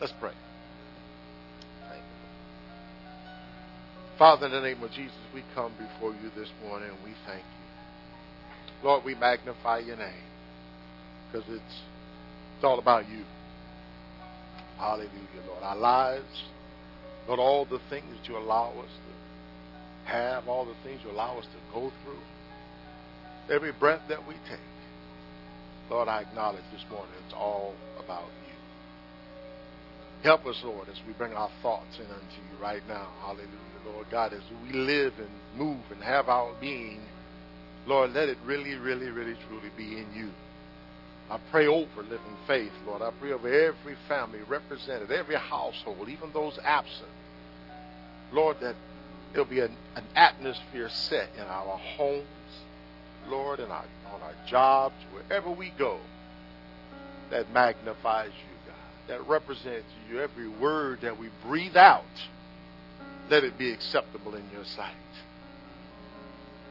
Let's pray. Father, in the name of Jesus, we come before you this morning and we thank you. Lord, we magnify your name because it's, it's all about you. Hallelujah, Lord. Our lives, Lord, all the things that you allow us to have, all the things you allow us to go through, every breath that we take, Lord, I acknowledge this morning it's all about you. Help us, Lord, as we bring our thoughts in unto you right now. Hallelujah. Lord God, as we live and move and have our being, Lord, let it really, really, really, truly be in you. I pray over living faith, Lord. I pray over every family represented, every household, even those absent. Lord, that there'll be an, an atmosphere set in our homes, Lord, in our, on our jobs, wherever we go, that magnifies you that represents you, every word that we breathe out, let it be acceptable in your sight.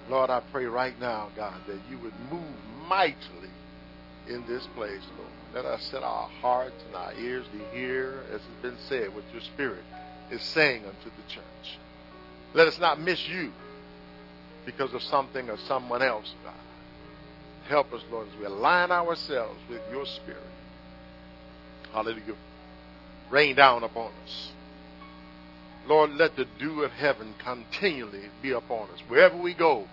Lord, I pray right now, God, that you would move mightily in this place, Lord. Let us set our hearts and our ears to hear, as has been said, what your Spirit is saying unto the church. Let us not miss you because of something or someone else, God. Help us, Lord, as we align ourselves with your Spirit. Hallelujah. Rain down upon us. Lord, let the dew of heaven continually be upon us. Wherever we go,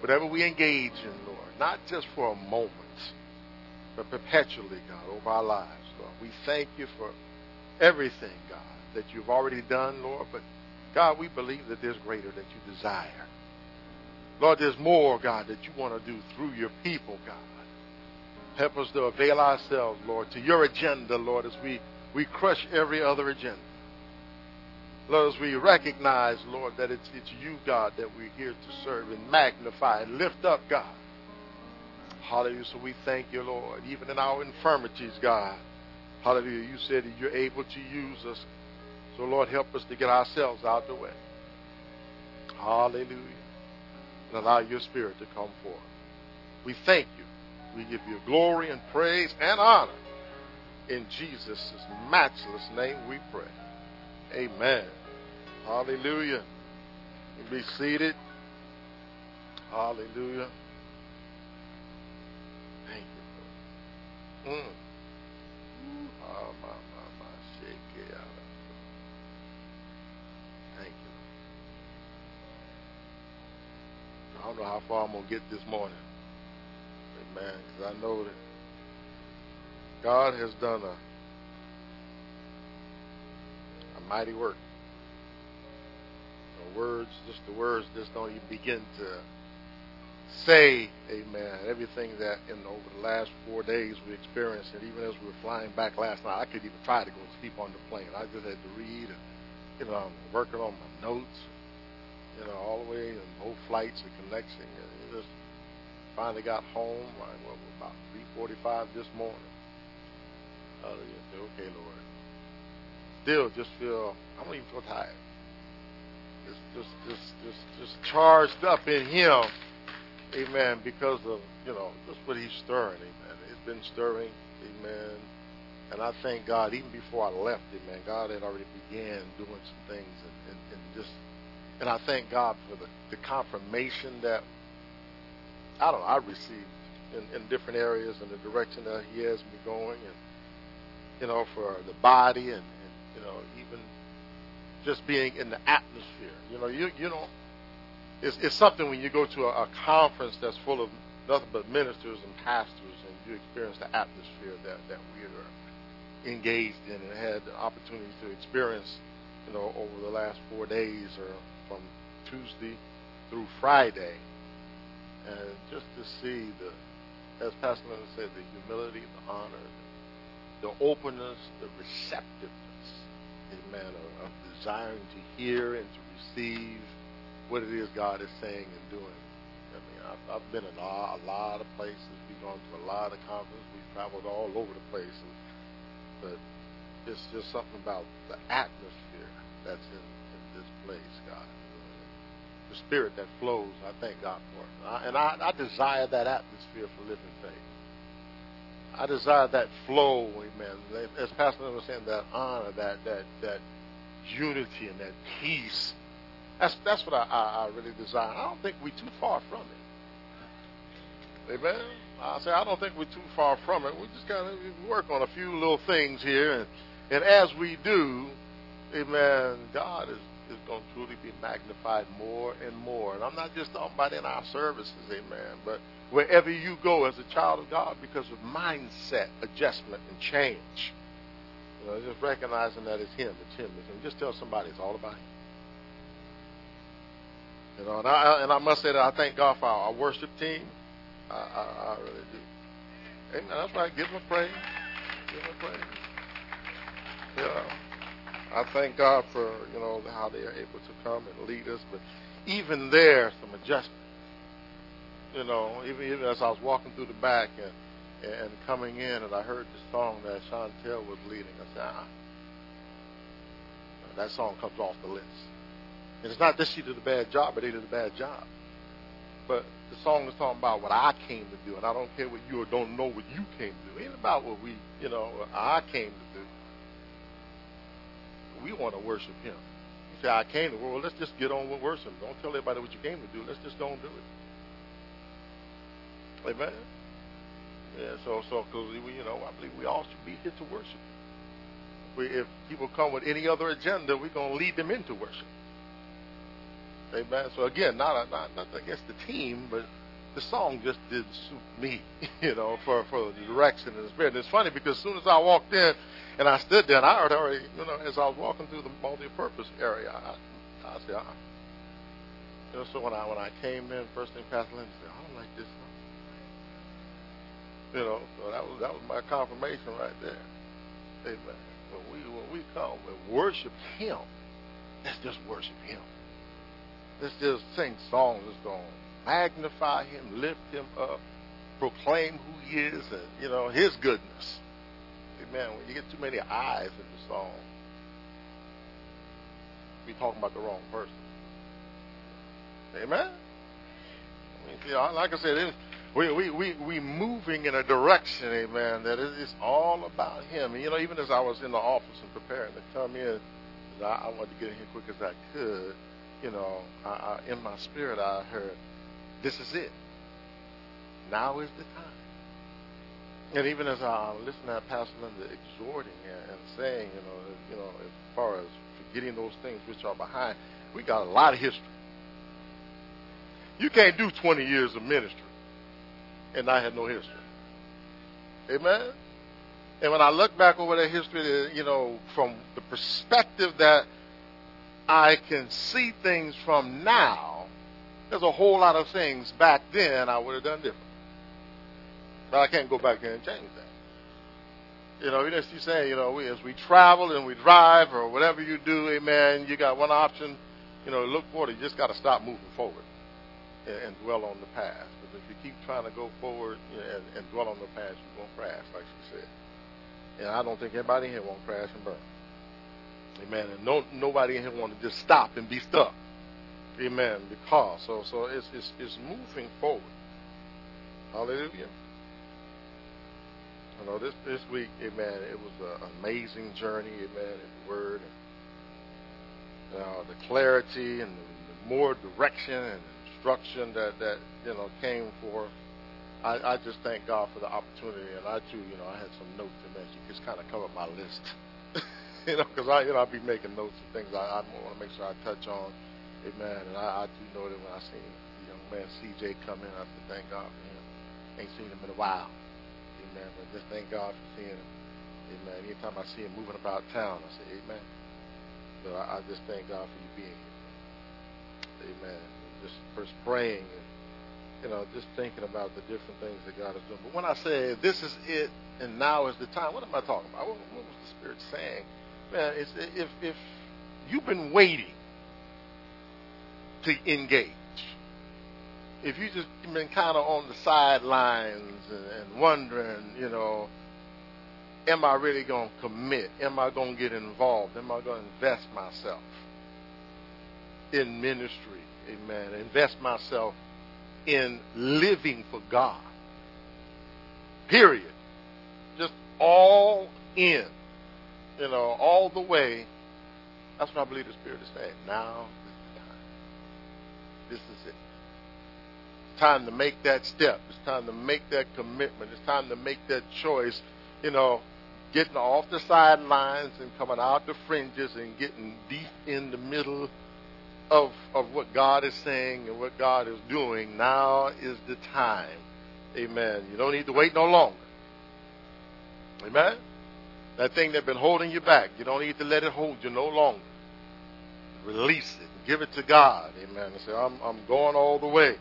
whatever we engage in, Lord, not just for a moment, but perpetually, God, over our lives, Lord. We thank you for everything, God, that you've already done, Lord, but God, we believe that there's greater that you desire. Lord, there's more, God, that you want to do through your people, God. Help us to avail ourselves, Lord, to your agenda, Lord, as we, we crush every other agenda. Lord, as we recognize, Lord, that it's, it's you, God, that we're here to serve and magnify and lift up, God. Hallelujah. So we thank you, Lord, even in our infirmities, God. Hallelujah. You said that you're able to use us. So, Lord, help us to get ourselves out the way. Hallelujah. And allow your spirit to come forth. We thank you we give you glory and praise and honor. In Jesus' matchless name we pray. Amen. Hallelujah. You be seated. Hallelujah. Thank you. Mm. Oh, my, my, my. Shake it out. Thank you. I don't know how far I'm going to get this morning man, because I know that God has done a, a mighty work. The words, just the words, just don't even begin to say, Amen. Everything that in over the last four days we experienced, and even as we were flying back last night, I couldn't even try to go to sleep on the plane. I just had to read, and you know, I'm working on my notes, you know, all the way in both flights and connection. And Finally got home, like, what, about 3.45 this morning. Hallelujah. Okay, Lord. Still just feel, I don't even feel tired. Just, just, just, just, just charged up in Him. Amen. Because of, you know, just what He's stirring. Amen. It's been stirring. Amen. And I thank God, even before I left, amen, God had already began doing some things and, and, and just, and I thank God for the, the confirmation that I don't know, I received in, in different areas and the direction that he has me going and you know, for the body and, and you know, even just being in the atmosphere. You know, you you know it's it's something when you go to a, a conference that's full of nothing but ministers and pastors and you experience the atmosphere that, that we are engaged in and had the opportunity to experience, you know, over the last four days or from Tuesday through Friday and just to see the, as Pastor Leonard said, the humility, the honor, the openness, the receptiveness, amen, of, of desiring to hear and to receive what it is God is saying and doing. I mean, I've, I've been in a a lot of places. We've gone to a lot of conferences. We've traveled all over the place. But it's just something about the atmosphere that's in, in this place, God the spirit that flows. I thank God for it. and I, I desire that atmosphere for living faith. I desire that flow, amen. As Pastor was saying, that honor, that that that unity and that peace. That's that's what I, I, I really desire. I don't think we're too far from it. Amen. I say I don't think we're too far from it. We just of work on a few little things here, and and as we do, amen. God is is going to truly be magnified more and more. And I'm not just talking about in our services, amen, but wherever you go as a child of God because of mindset adjustment and change. You know, just recognizing that it's Him, it's Him, it's Him. Just tell somebody it's all about Him. You know, and I, and I must say that I thank God for our worship team. I, I, I really do. Amen. That's right. Give them praise. Give them praise. Yeah. I thank God for you know how they are able to come and lead us, but even there, some adjustment. You know, even, even as I was walking through the back and and coming in, and I heard the song that Chantel was leading, I said, ah, that song comes off the list. And it's not that she did a bad job, but they did a bad job. But the song is talking about what I came to do, and I don't care what you or don't know what you came to do. It ain't about what we, you know, I came to do we want to worship Him. You say, I came to world. Let's just get on with worship. Don't tell everybody what you came to do. Let's just go and do it. Amen. Yeah. So, so, because we, you know, I believe we all should be here to worship. We, if people come with any other agenda, we're going to lead them into worship. Amen. So again, not a, not nothing against the team, but the song just didn't suit me, you know, for for the direction and the spirit. And it's funny because as soon as I walked in, and I stood there, and I heard already, you know, as I was walking through the multi-purpose area, I, I said, ah. You know, so when I when I came in, first thing Pastor Lindsay said, I don't like this song. You know, so that was that was my confirmation right there. Amen. When we when we come and worship Him, let's just worship Him. Let's just sing songs that's going magnify Him, lift Him up, proclaim who He is, and you know His goodness. Amen. When you get too many eyes in the song, we talking about the wrong person. Amen. I mean, you know, like I said, we we we we moving in a direction, amen. That it's all about Him. And you know, even as I was in the office and preparing to come in, I, I wanted to get in here quick as I could. You know, I, I, in my spirit, I heard, "This is it. Now is the time." And even as I listen to Pastor Linda exhorting and saying, you know, you know, as far as forgetting those things which are behind, we got a lot of history. You can't do 20 years of ministry and not have no history. Amen? And when I look back over that history, you know, from the perspective that I can see things from now, there's a whole lot of things back then I would have done different. But I can't go back there and change that. You know, as you say, you know, we, as we travel and we drive or whatever you do, amen, you got one option, you know, look forward. You just got to stop moving forward and, and dwell on the past. Because if you keep trying to go forward and, and dwell on the past, you're going to crash, like she said. And I don't think anybody here won't crash and burn. Amen. And no, nobody in here want to just stop and be stuck. Amen. Because so so it's it's, it's moving forward. Hallelujah. You know, this this week, amen, it was an amazing journey, amen, in the Word. And, the clarity and the, more direction and instruction that, that, you know, came for. I, I just thank God for the opportunity. And I, too, you know, I had some notes there. She just kind of covered my list. you know, because I, you know, I'll be making notes and things I, I want to make sure I touch on. Amen. And I, I do know that when I seen the young man CJ come in, I said, thank God for him. Ain't seen him in a while. Amen. But just thank God for seeing him. Amen. Anytime I see him moving about town, I say, Amen. So I, I just thank God for you being here. Amen. And just first praying and you know, just thinking about the different things that God is doing. But when I say this is it and now is the time, what am I talking about? What, what was the Spirit saying? Man, it's, if if you've been waiting to engage, if you just been kind of on the sidelines and, wondering, you know, am I really going to commit? Am I going to get involved? Am I going to invest myself in ministry? Amen. Invest myself in living for God. Period. Just all in, you know, all the way. That's what I believe the Spirit is saying. Now. This is it. It's time to make that step. It's time to make that commitment. It's time to make that choice. You know, getting off the sidelines and coming out the fringes and getting deep in the middle of of what God is saying and what God is doing. Now is the time. Amen. You don't need to wait no longer. Amen. That thing that's been holding you back, you don't need to let it hold you no longer. Release it. Give it to God. Amen. And say, I'm, I'm going all the way.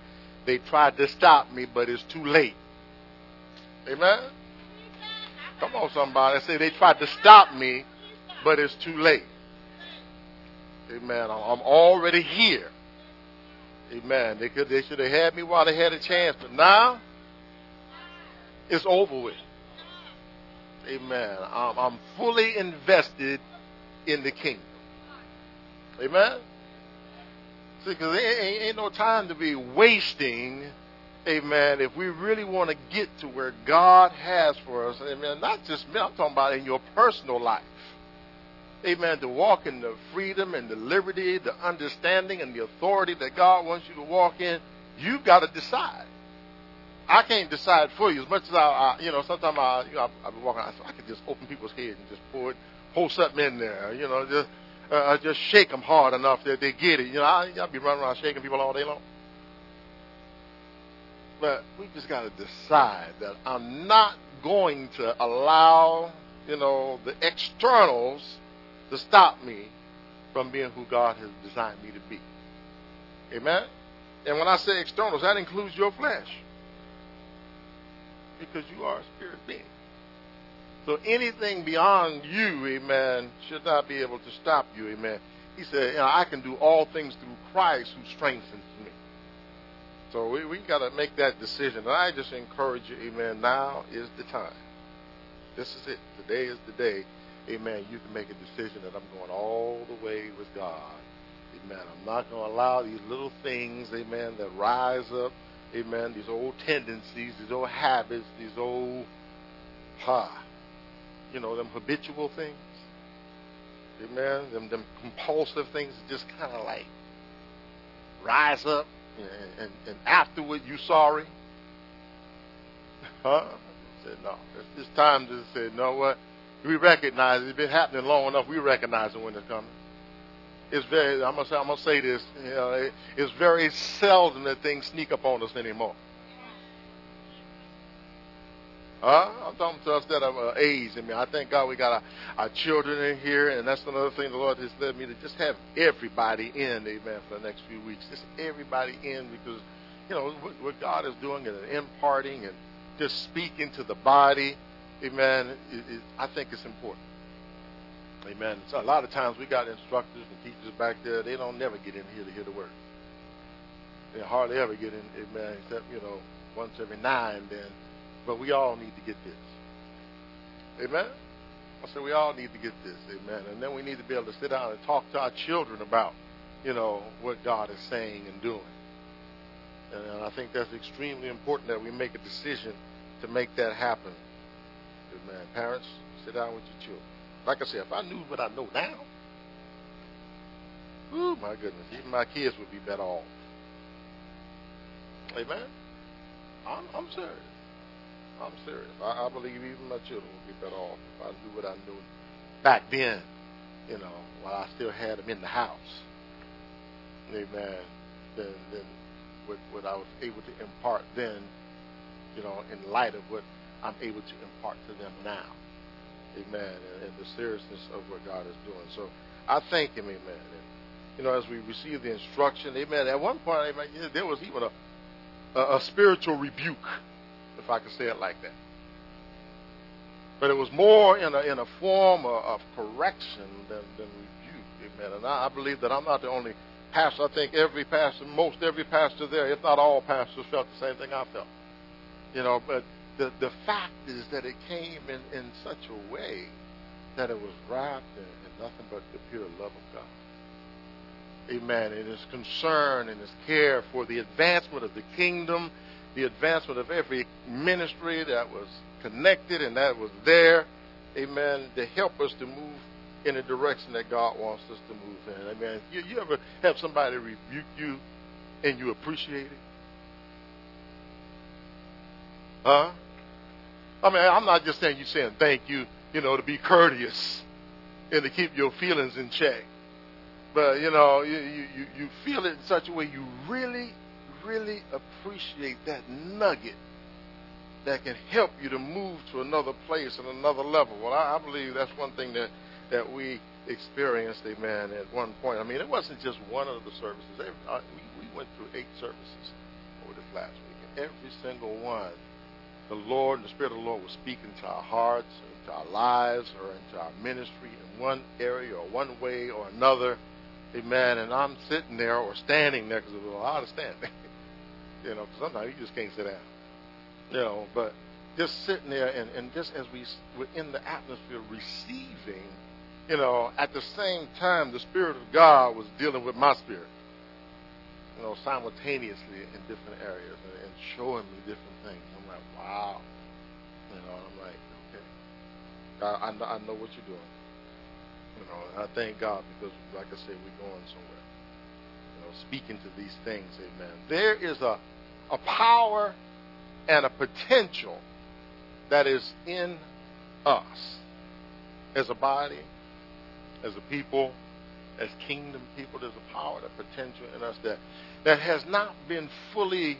They tried to stop me, but it's too late. Amen. Come on, somebody. I say they tried to stop me, but it's too late. Amen. I'm already here. Amen. They could, they should have had me while they had a chance, but now it's over with. Amen. I'm, I'm fully invested in the kingdom. Amen. Because there ain't, ain't no time to be wasting. Amen. If we really want to get to where God has for us, amen. Not just me. I'm talking about in your personal life. Amen. To walk in the freedom and the liberty, the understanding and the authority that God wants you to walk in, you've got to decide. I can't decide for you as much as I, I you know, sometimes I, you know, I, I've been walking, I, I could just open people's heads and just pour it, pour something in there, you know, just, uh, just shake them hard enough that they get it. You know, I, I'll be running around shaking people all day long. But we just got to decide that I'm not going to allow, you know, the externals to stop me from being who God has designed me to be. Amen? And when I say externals, that includes your flesh. Because you are a spirit being. So anything beyond you, amen, should not be able to stop you, amen. He said, you know, I can do all things through Christ who strengthens me. So we, we got to make that decision. And I just encourage you, amen, now is the time. This is it. Today is the day amen, you can make a decision that I'm going all the way with God. Amen. I'm not going to allow these little things, amen, that rise up, amen, these old tendencies, these old habits, these old, ha, you know, them habitual things. Amen. Them, them compulsive things just kind of like rise up and, and, and afterward you sorry. Huh? I said, no. It's, time to say, you know what? we recognize it's been happening long enough. We recognize it when it's coming. It's very. I'm gonna say. I'm gonna say this. You know, it, it's very seldom that things sneak up on us anymore. Huh? I'm talking to us that are uh, age. I mean, I thank God we got our, our children in here, and that's another thing the Lord has led me to just have everybody in, amen, for the next few weeks. Just everybody in because, you know, what, what God is doing and imparting and just speaking to the body amen, it, it, I think it's important. Amen. So a lot of times we got instructors and teachers back there, they don't never get in here to hear the word. They hardly ever get in, amen, except, you know, once every and then. But we all need to get this. Amen? I said we all need to get this, amen. And then we need to be able to sit down and talk to our children about, you know, what God is saying and doing. And I think that's extremely important that we make a decision to make that happen man. Parents, sit down with your children. Like I said, if I knew what I know now, oh my goodness, even my kids would be better off. Amen. I'm, I'm serious. I'm serious. I, I believe even my children would be better off if I knew what I knew back then. You know, while I still had them in the house. Amen. Then, then what, what I was able to impart then, you know, in light of what I'm able to impart to them now. Amen. And, and the seriousness of what God is doing. So I thank Him, amen. And, you know, as we receive the instruction, amen. At one point, amen, there was even a, a, a spiritual rebuke, if I could say it like that. But it was more in a, in a form of, correction than, than rebuke, amen. And I, I believe that I'm not the only pastor. I think every pastor, most every pastor there, if not all pastors, felt the same thing I felt. You know, but the, the fact is that it came in, in such a way that it was wrapped in, in nothing but the pure love of God. Amen. And his concern and his care for the advancement of the kingdom, the advancement of every ministry that was connected and that was there, amen, to help us to move in the direction that God wants us to move in. Amen. You, you ever have somebody rebuke you and you appreciate it? Huh? I mean, I'm not just saying you saying thank you, you know, to be courteous and to keep your feelings in check. But, you know, you, you, you feel it in such a way you really, really appreciate that nugget that can help you to move to another place and another level. Well, I, I believe that's one thing that, that we experienced, amen, at one point. I mean, it wasn't just one of the services. Uh, we, we went through eight services over this last week. And every single one, the Lord and the Spirit of the Lord was speaking to our hearts, into our lives, or into our ministry in one area or one way or another. Amen. And I'm sitting there or standing there because there's a lot of standing. you know, sometimes you just can't sit down. You know, but just sitting there and, and just as we were in the atmosphere receiving, you know, at the same time the Spirit of God was dealing with my spirit. You know, simultaneously in different areas and, and showing me different things. I'm like, wow. You know, I'm like, okay. I, I, know, I know what you're doing. You know, and I thank God because, like I said, we're going somewhere. Speaking to these things, amen. There is a, a power and a potential that is in us as a body, as a people, as kingdom people. There's a power, a potential in us that, that has not been fully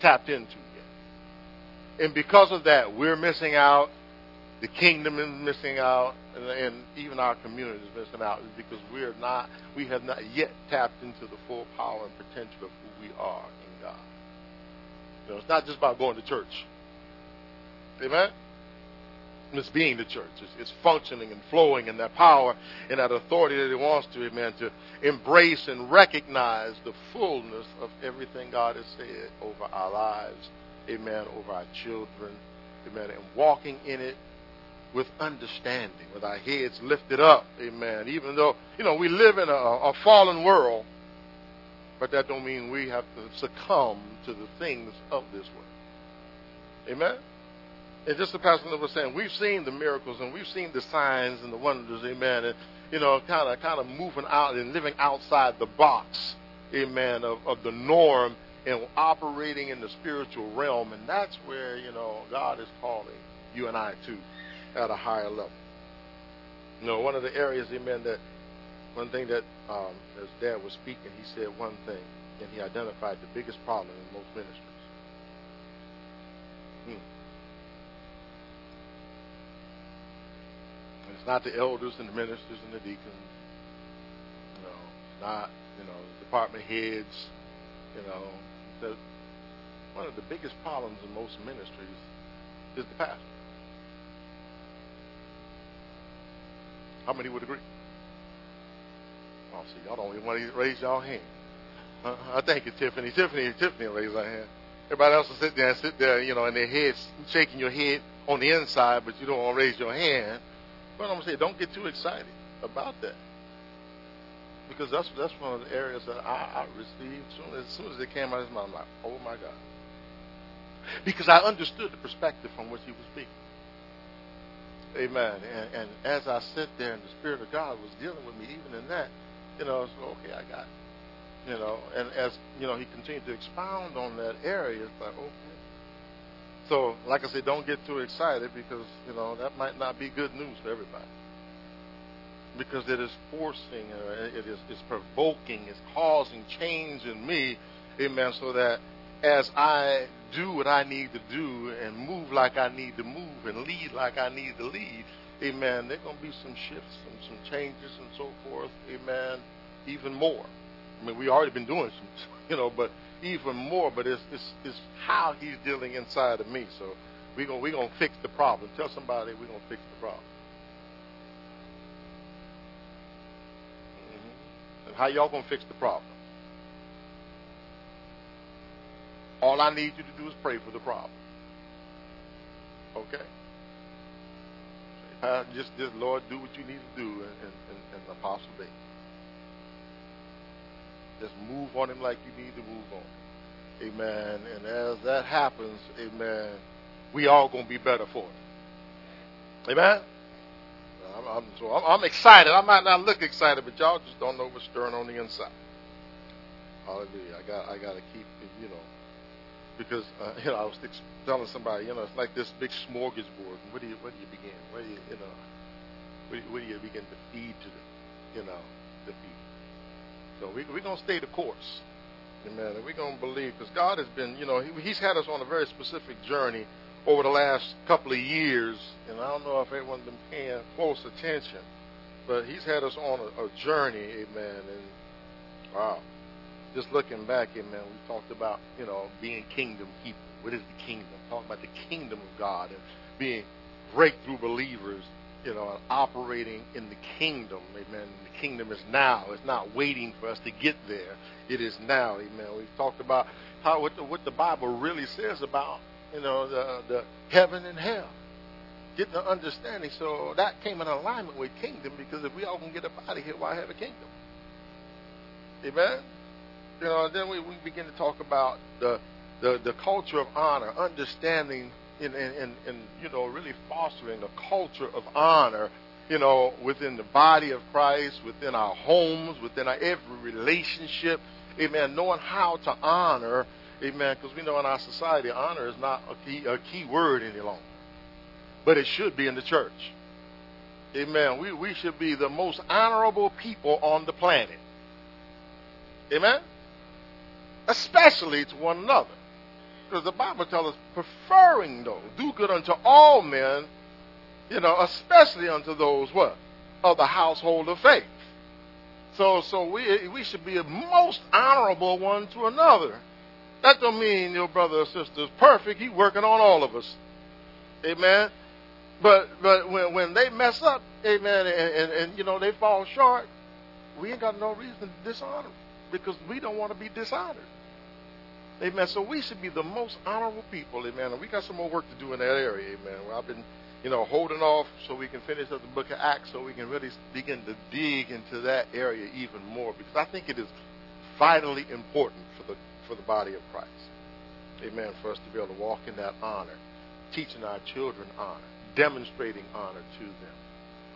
tapped into yet. And because of that, we're missing out. The kingdom is missing out, and, and even our community is missing out is because we're not, we have not yet tapped into the full power and potential of who we are in God. You know, it's not just about going to church. Amen? It's being the church. It's, it's, functioning and flowing in that power and that authority that it wants to, amen, to embrace and recognize the fullness of everything God has said over our lives, amen, over our children, amen, and walking in it with understanding, with our heads lifted up, amen. Even though, you know, we live in a, a fallen world, but that don't mean we have to succumb to the things of this world. Amen? And just the pastor was saying, we've seen the miracles and we've seen the signs and the wonders, amen, and you know, kind of kind of moving out and living outside the box, amen, of, of the norm and operating in the spiritual realm, and that's where, you know, God is calling you and I to at a higher level. You know, one of the areas, amen, that one thing that, um, as Dad was speaking, he said one thing, and he identified the biggest problem in most ministries. Hmm. It's not the elders and the ministers and the deacons. Know, it's not, you know, department heads. You know, the, one of the biggest problems in most ministries is the pastor. How many would agree? Oh, see, y'all don't even want to raise y'all hand. Uh, I thank you, Tiffany. Tiffany, Tiffany raised her hand. Everybody else will sit there and sit there, you know, in their heads, shaking your head on the inside, but you don't want to raise your hand. But I'm gonna say, don't get too excited about that, because that's that's one of the areas that I, I received soon as soon as it came out of his mouth. I'm like, oh my God, because I understood the perspective from which he was speaking. Amen. And, and as I sit there, and the Spirit of God was dealing with me, even in that, you know, so okay, I got it. You know, and as you know, he continued to expound on that area. It's like, okay. So, like I said, don't get too excited because you know that might not be good news for everybody. Because it is forcing, uh, it is it's provoking, it's causing change in me, amen. So that as I do what I need to do and move like I need to move and lead like I need to lead, amen, there are going to be some shifts and some changes and so forth, amen, even more. I mean, we already been doing some, you know, but even more, but it's, it's, it's how he's dealing inside of me. So we're going we gonna fix the problem. Tell somebody we're going to fix the problem. Mm-hmm. And how y'all going to fix the problem? All I need you to do is pray for the problem. Okay? Uh, just, just, Lord, do what you need to do in, in, in the Apostle Day. Just move on him like you need to move on. Amen. And as that happens, amen, we all going to be better for it. Amen? I'm, I'm, so I'm, I'm excited. I might not look excited, but y'all just don't know what's stirring on the inside. Hallelujah. I got I got to keep, you know, because uh, you know I was telling somebody, you know, it's like this big smorgasbord. Where do you where do you begin? Where do you you know where, where do you begin to feed to the you know the people? So we we're gonna stay the course, amen. And we're gonna believe because God has been, you know, he, He's had us on a very specific journey over the last couple of years, and I don't know if everyone's been paying close attention, but He's had us on a, a journey, amen. And wow, just looking back, amen, we talked about, you know, being kingdom people. What is the kingdom? Talking about the kingdom of God and being breakthrough believers, you know, and operating in the kingdom, amen. The kingdom is now. It's not waiting for us to get there. It is now, amen. We've talked about how what the, what the Bible really says about, you know, the, the heaven and hell. Getting the understanding. So that came in alignment with kingdom because if we all can get up out of here, why have a kingdom? Amen? Know, then we, we begin to talk about the, the, the culture of honor, understanding and, and, and, you know, really fostering a culture of honor, you know, within the body of Christ, within our homes, within our every relationship. Amen. Knowing how to honor, amen, because we know in our society, honor is not a key, a key word any longer. But it should be in the church. Amen. We, we should be the most honorable people on the planet. Amen especially to one another. Because the Bible tells us, preferring those, do good unto all men, you know, especially unto those what? Of the household of faith. So so we we should be a most honorable one to another. That don't mean your brother or sister is perfect. He's working on all of us. Amen. But but when when they mess up, amen, and, and, and you know they fall short, we ain't got no reason to dishonor them because we don't want to be dishonored. Amen. So we should be the most honorable people, amen. And we got some more work to do in that area, amen. Well, I've been, you know, holding off so we can finish up the book of Acts so we can really begin to dig into that area even more because I think it is vitally important for the for the body of Christ. Amen. For us to be able to walk in that honor, teaching our children honor, demonstrating honor to them,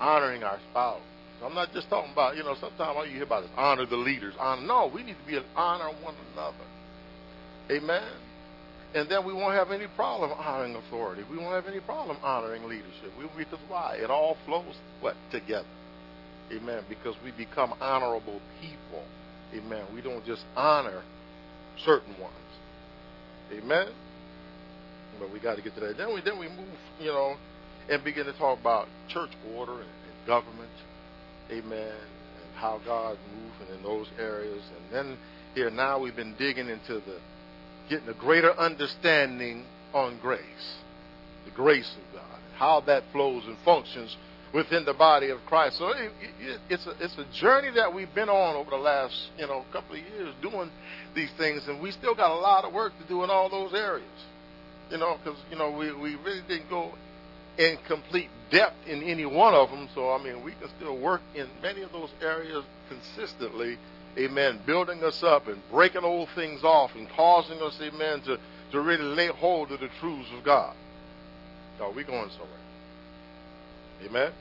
honoring our spouse. I'm not just talking about, you know, sometimes all you hear about is honor the leaders. Honor. No, we need to be an honor one another. Amen. And then we won't have any problem honoring authority. We won't have any problem honoring leadership. We, because why? It all flows what together. Amen. Because we become honorable people. Amen. We don't just honor certain ones. Amen. But we got to get to that. Then we then we move, you know, and begin to talk about church order and, and government. Amen. And how God moves in those areas. And then here now we've been digging into the getting a greater understanding on grace, the grace of God, how that flows and functions within the body of Christ. So it, it, it's a it's a journey that we've been on over the last you know couple of years doing these things, and we still got a lot of work to do in all those areas. You know, because you know we we really didn't go in complete depth in any one of them. So I mean, we can still work in many of those areas consistently amen, building us up and breaking old things off and causing us, amen, to, to really lay hold of the truths of God. Are we're going somewhere. Amen?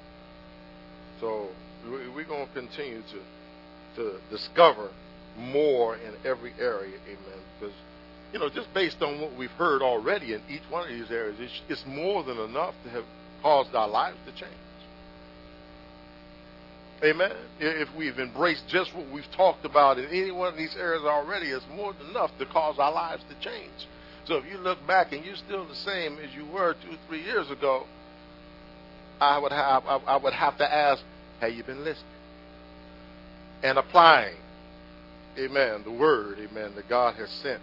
So we're going to continue to, to discover more in every area, amen, because, you know, just based on what we've heard already in each one of these areas, it's, it's more than enough to have caused our lives to change. Amen. If we've embraced just what we've talked about in any one of these areas already, it's more than enough to cause our lives to change. So if you look back and you're still the same as you were two, three years ago, I would have I would have to ask, have you been listening and applying, Amen, the word, Amen, that God has sent,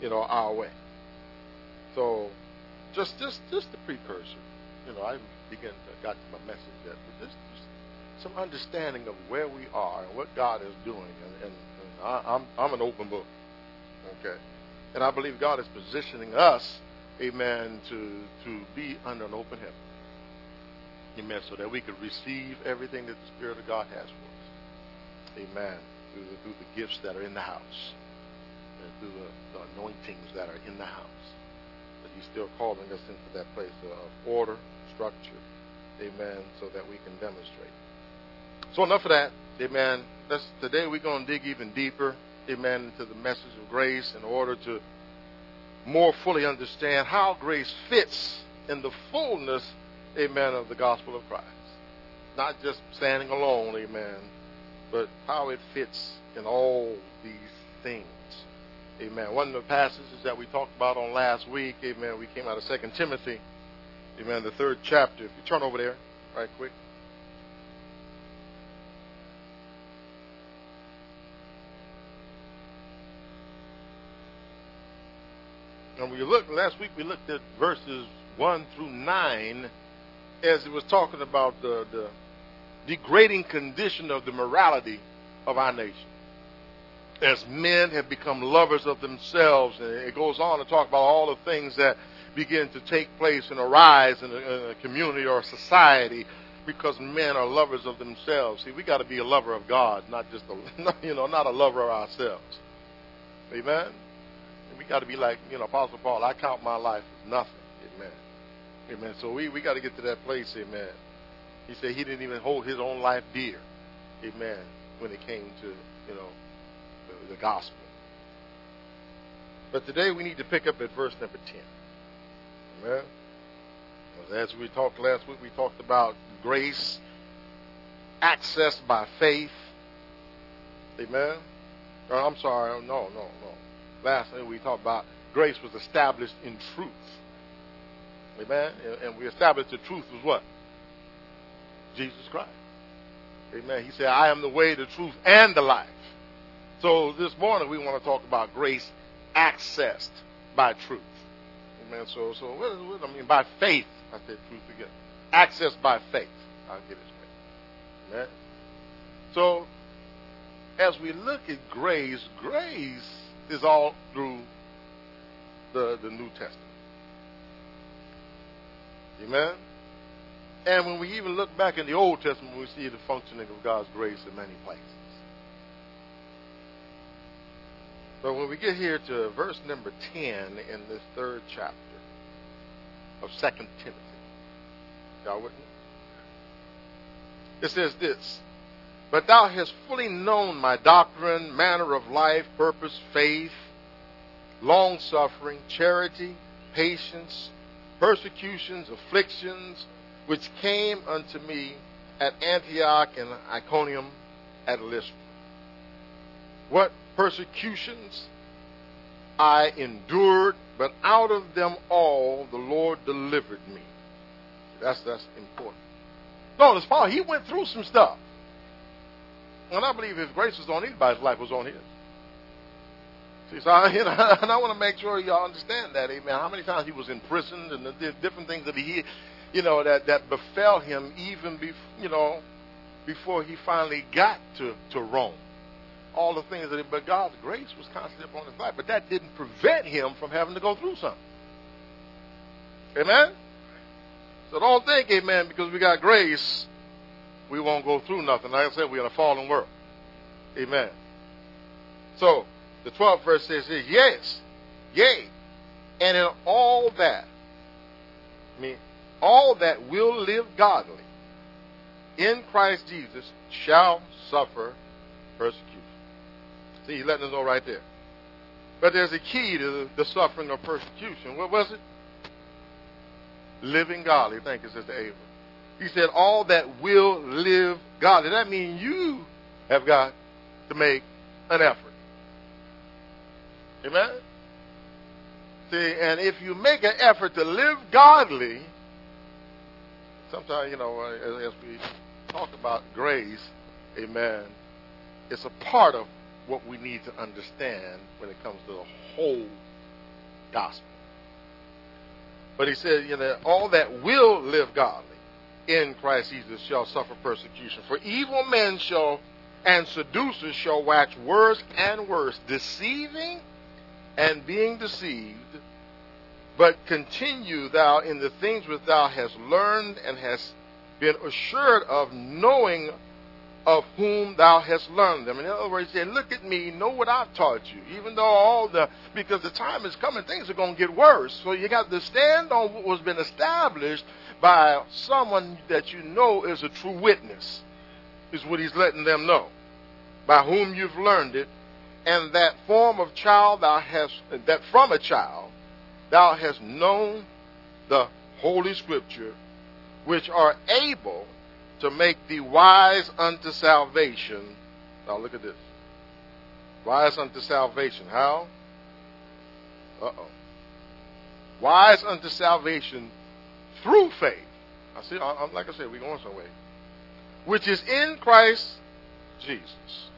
you know, our way. So, just just just the precursor, you know, I begin to got to my message that just some understanding of where we are and what God is doing. And, and, and I, I'm, I'm an open book. Okay. And I believe God is positioning us, amen, to, to be under an open heaven. Amen. So that we could receive everything that the Spirit of God has for us. Amen. Through the, through the gifts that are in the house. And through the, the anointings that are in the house. but He's still calling us into that place of order, structure, amen, so that we can demonstrate. So enough of that, amen. Let's, today we're going to dig even deeper, amen, into the message of grace in order to more fully understand how grace fits in the fullness, amen, of the gospel of Christ. Not just standing alone, amen, but how it fits in all these things. Amen. One of the passages that we talked about on last week, amen, we came out of 2 Timothy, amen, the third chapter. If you turn over there, right quick. And we looked last week. We looked at verses one through nine, as it was talking about the, the degrading condition of the morality of our nation. As men have become lovers of themselves, and it goes on to talk about all the things that begin to take place and arise in a, in a community or a society because men are lovers of themselves. See, we got to be a lover of God, not just a, you know, not a lover of ourselves. Amen we got to be like, you know, Apostle Paul, I count my life as nothing. Amen. Amen. So we, we got to get to that place, amen. He said he didn't even hold his own life dear. Amen. When it came to, you know, the, gospel. But today we need to pick up at verse number 10. Amen. As we talked last week, we talked about grace accessed by faith. Amen. Oh, I'm sorry. No, no, no. Last night we talked about grace was established in truth. Amen. And we established the truth was what? Jesus Christ. Amen. He said, I am the way, the truth, and the life. So this morning we want to talk about grace accessed by truth. Amen. So, so what, what I mean by faith? I said truth again. Accessed by faith. I'll get it straight. Amen. So, as we look at grace, grace is all through the, the New Testament. Amen? And when we even look back in the Old Testament, we see the functioning of God's grace in many places. But when we get here to verse number 10 in this third chapter of 2 Timothy, y'all with me? It says this but thou hast fully known my doctrine, manner of life, purpose, faith, long suffering, charity, patience, persecutions, afflictions, which came unto me at Antioch and Iconium at Lystra. What persecutions I endured, but out of them all the Lord delivered me. That's that's important. Notice Paul, he went through some stuff. And I believe His grace was on anybody's life was on his. See, so I, you know, and I want to make sure y'all understand that, Amen. How many times he was imprisoned and the different things that he, you know, that that befell him even, be, you know, before he finally got to to Rome. All the things that, but God's grace was constantly upon his life. But that didn't prevent him from having to go through something. Amen. So don't think, Amen, because we got grace we won't go through nothing. Like I said, we're in a fallen world. Amen. So, the 12th verse says this, Yes, yea, and in all that, I mean, all that will live godly in Christ Jesus shall suffer persecution. See, he's letting us know right there. But there's a key to the suffering of persecution. What was it? Living godly. Thank you, Sister Ava. He said, all that will live godly. That means you have got to make an effort. Amen? See, and if you make an effort to live godly, sometimes, you know, uh, as, we talk about grace, amen, it's a part of what we need to understand when it comes to the whole gospel. But he said, you know, all that will live godly in Christ Jesus shall suffer persecution. For evil men shall and seducers shall wax worse and worse, deceiving and being deceived. But continue thou in the things which thou hast learned and hast been assured of, knowing of whom thou hast learned them. In other words, he said, Look at me, know what I've taught you. Even though all the, because the time is coming, things are going to get worse. So you got to stand on what was been established by someone that you know is a true witness, is what he's letting them know. By whom you've learned it, and that form of child thou hast, that from a child thou hast known the Holy Scripture, which are able to make thee wise unto salvation. Now look at this. Wise unto salvation. How? Uh oh. Wise unto salvation through faith. I see. I'm, like I said, we're going somewhere. Which is in Christ Jesus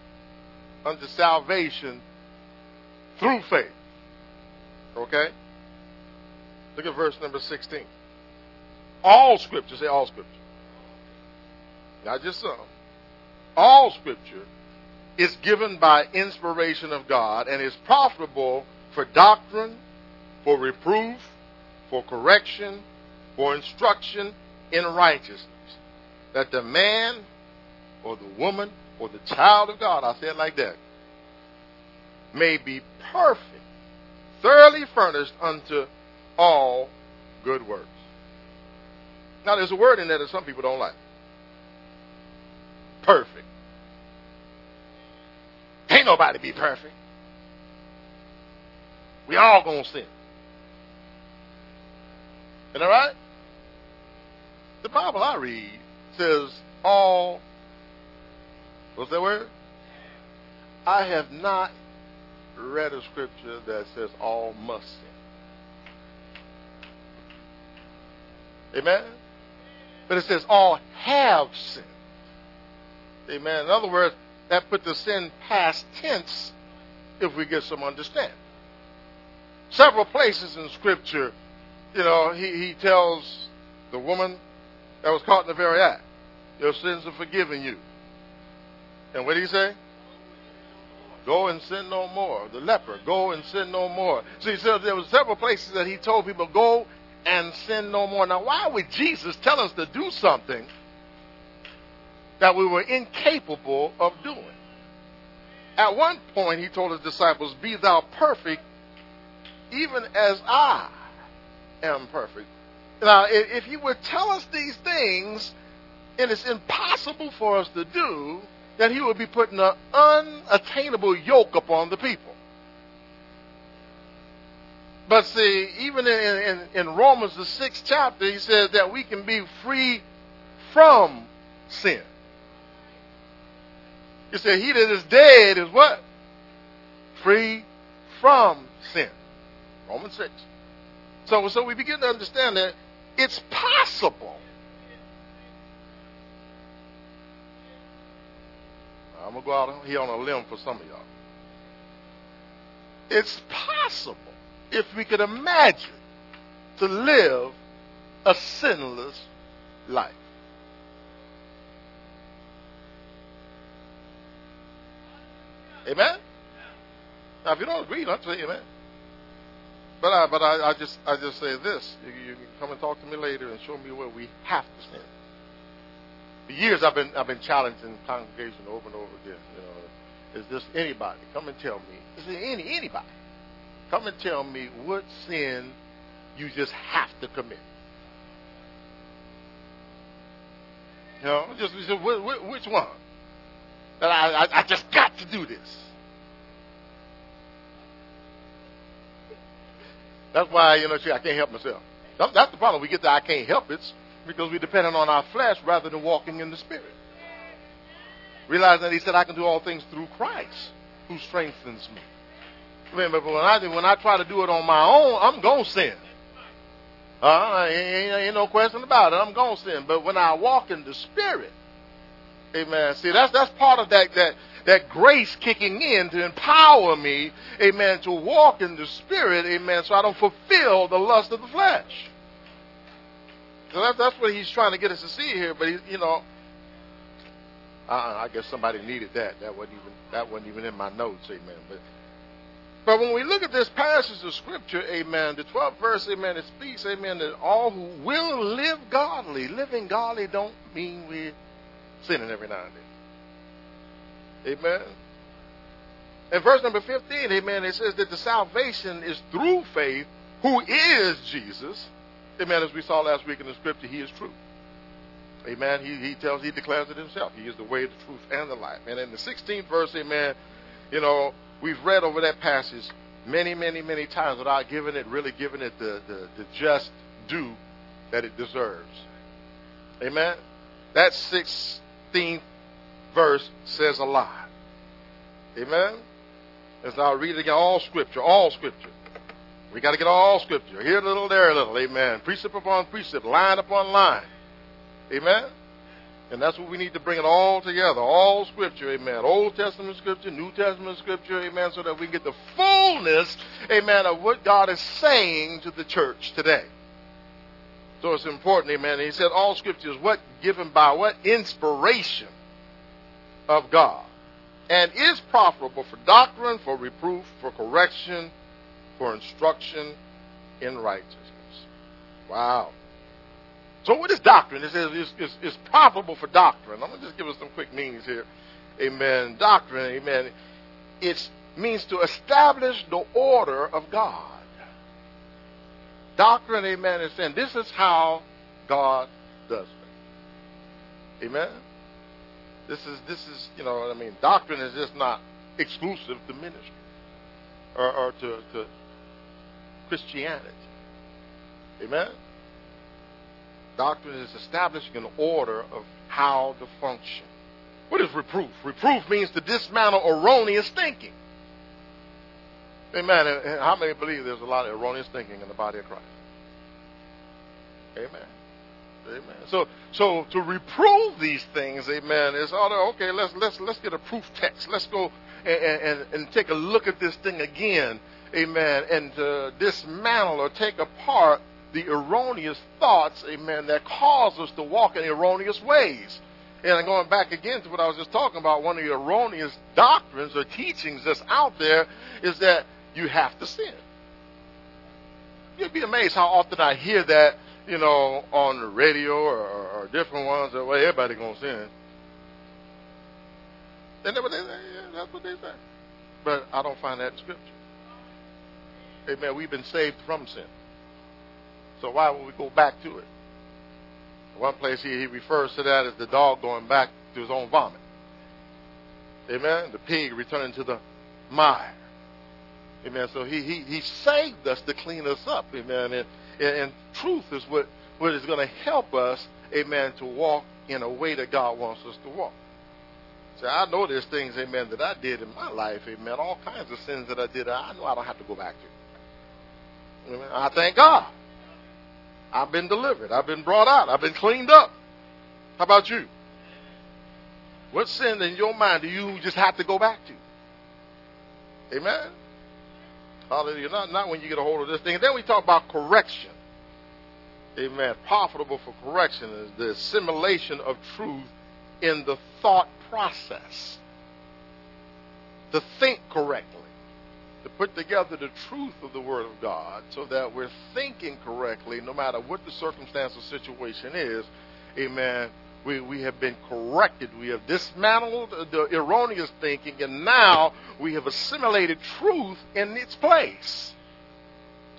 unto salvation through faith. Okay? Look at verse number 16. All scripture, say all scripture. Not just some. All scripture is given by inspiration of God and is profitable for doctrine, for reproof, for correction, for instruction in righteousness. That the man or the woman or the child of God, I say it like that, may be perfect, thoroughly furnished unto all good works. Now, there's a word in there that some people don't like. Perfect. Can't nobody be perfect. We all gonna sin. Isn't that right? The Bible I read says all What's that word? I have not read a scripture that says all must sin. Amen? But it says all have sinned. Amen. In other words, that put the sin past tense if we get some understanding. Several places in Scripture, you know, he, he tells the woman that was caught in the very act, Your sins are forgiven you. And what did he say? Go and sin no more. The leper, go and sin no more. So he there were several places that he told people, go and sin no more. Now, why would Jesus tell us to do something that we were incapable of doing? At one point, he told his disciples, Be thou perfect, even as I am perfect. Now, if he would tell us these things, and it's impossible for us to do, that he would be putting an unattainable yoke upon the people. But see, even in, in, in, Romans, the sixth chapter, he says that we can be free from sin. He said, He that is dead is what? Free from sin. Romans 6. So, so we begin to understand that it's possible I'm going to go out here on a limb for some of y'all. It's possible, if we could imagine, to live a sinless life. Amen? Now, if you don't agree, don't say amen. But I, but I, I just I just say this: you, you can come and talk to me later and show me where we have to sin. For years, I've been I've been challenging the congregation over and over again. You know, is this anybody? Come and tell me. Is it any anybody? Come and tell me what sin you just have to commit. You know, just, just which one? That I, I, I just got to do this. That's why, you know, see, I can't help myself. That's the problem. We get that I can't help it because we're dependent on our flesh rather than walking in the Spirit. Realize that he said, I can do all things through Christ who strengthens me. Remember, when I, when I try to do it on my own, I'm going to sin. Uh, ain't, ain't no question about it. I'm going to sin. But when I walk in the Spirit, amen. See, that's, that's part of that, that, that grace kicking in to empower me, amen, to walk in the Spirit, amen, so I don't fulfill the lust of the flesh. So that's, that's what he's trying to get us to see here. But he, you know, uh, I guess somebody needed that. That wasn't even that wasn't even in my notes, amen. But but when we look at this passage of scripture, amen, the 12th verse, amen, it speaks, amen, that all who will live godly, living godly don't mean we're sinning every now and then. Amen. In verse number 15, amen, it says that the salvation is through faith, who is Jesus. Amen. As we saw last week in the scripture, he is true. Amen. He, he tells, he declares it himself. He is the way, the truth, and the life. And in the 16th verse, amen, you know, we've read over that passage many, many, many times without giving it, really giving it the, the, the just due that it deserves. Amen. That 16th verse says a lot. Amen. As I read it again, all scripture, all scripture. We got to get all scripture. Here a little, there a little. Amen. Precept upon precept, line upon line. Amen. And that's what we need to bring it all together. All scripture, amen. Old Testament scripture, New Testament scripture, amen, so that we get the fullness, amen, of what God is saying to the church today. So it's important, amen. And he said all scripture is what given by what? Inspiration of God. And is profitable for doctrine, for reproof, for correction, for instruction in righteousness. Wow. So what is doctrine? It says it's, it's, it's profitable for doctrine. I'm going to just give us some quick meanings here. Amen. Doctrine, amen. It means to establish the order of God. Doctrine, amen, and saying this is how God does it. Amen. This is this is you know what I mean. Doctrine is just not exclusive to ministry or, or to, to Christianity. Amen. Doctrine is establishing an order of how to function. What is reproof? Reproof means to dismantle erroneous thinking. Amen. And how many believe there's a lot of erroneous thinking in the body of Christ? Amen. Amen. So, so to reprove these things, amen, is all okay. Let's let's let's get a proof text. Let's go and, and, and take a look at this thing again, amen, and uh, dismantle or take apart the erroneous thoughts, amen, that cause us to walk in erroneous ways. And going back again to what I was just talking about, one of the erroneous doctrines or teachings that's out there is that you have to sin. You'd be amazed how often I hear that, you know, on the radio or, or, different ones that, well, everybody to sin. Isn't what they say? Yeah, that's what they say. But I don't find that in Scripture. Amen. We've been saved from sin. So why would we go back to it? One place he, he refers to that as the dog going back to his own vomit. Amen. The pig returning to the mire. Amen. So he, he, he saved us to clean us up. Amen. And, and, and truth is what, what is going to help us, amen, to walk in a way that God wants us to walk. See, I know there's things, amen, that I did in my life, amen, all kinds of sins that I did, I know I don't have to go back to. Amen. I thank God. I've been delivered. I've been brought out. I've been cleaned up. How about you? What sin in your mind do you just have to go back to? Amen? Hallelujah. Not, not when you get a hold of this thing. And then we talk about correction. Amen. Profitable for correction is the assimilation of truth in the thought process. To think correctly to put together the truth of the Word of God so that we're thinking correctly no matter what the circumstance or situation is. Amen. We, we have been corrected. We have dismantled the erroneous thinking, and now we have assimilated truth in its place.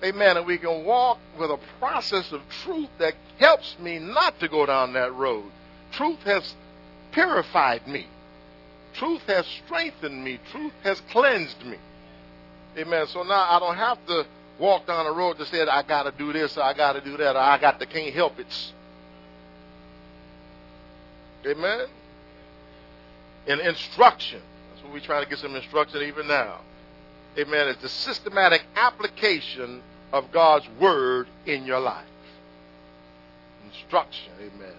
Amen. And we can walk with a process of truth that helps me not to go down that road. Truth has purified me. Truth has strengthened me. Truth has cleansed me. Amen. So now I don't have to walk down the road to said, I got to do this, I got to do that, or I got to can't help it. Amen. In instruction. That's what we're trying to get some instruction even now. Amen. It's the systematic application of God's word in your life. Instruction. Amen.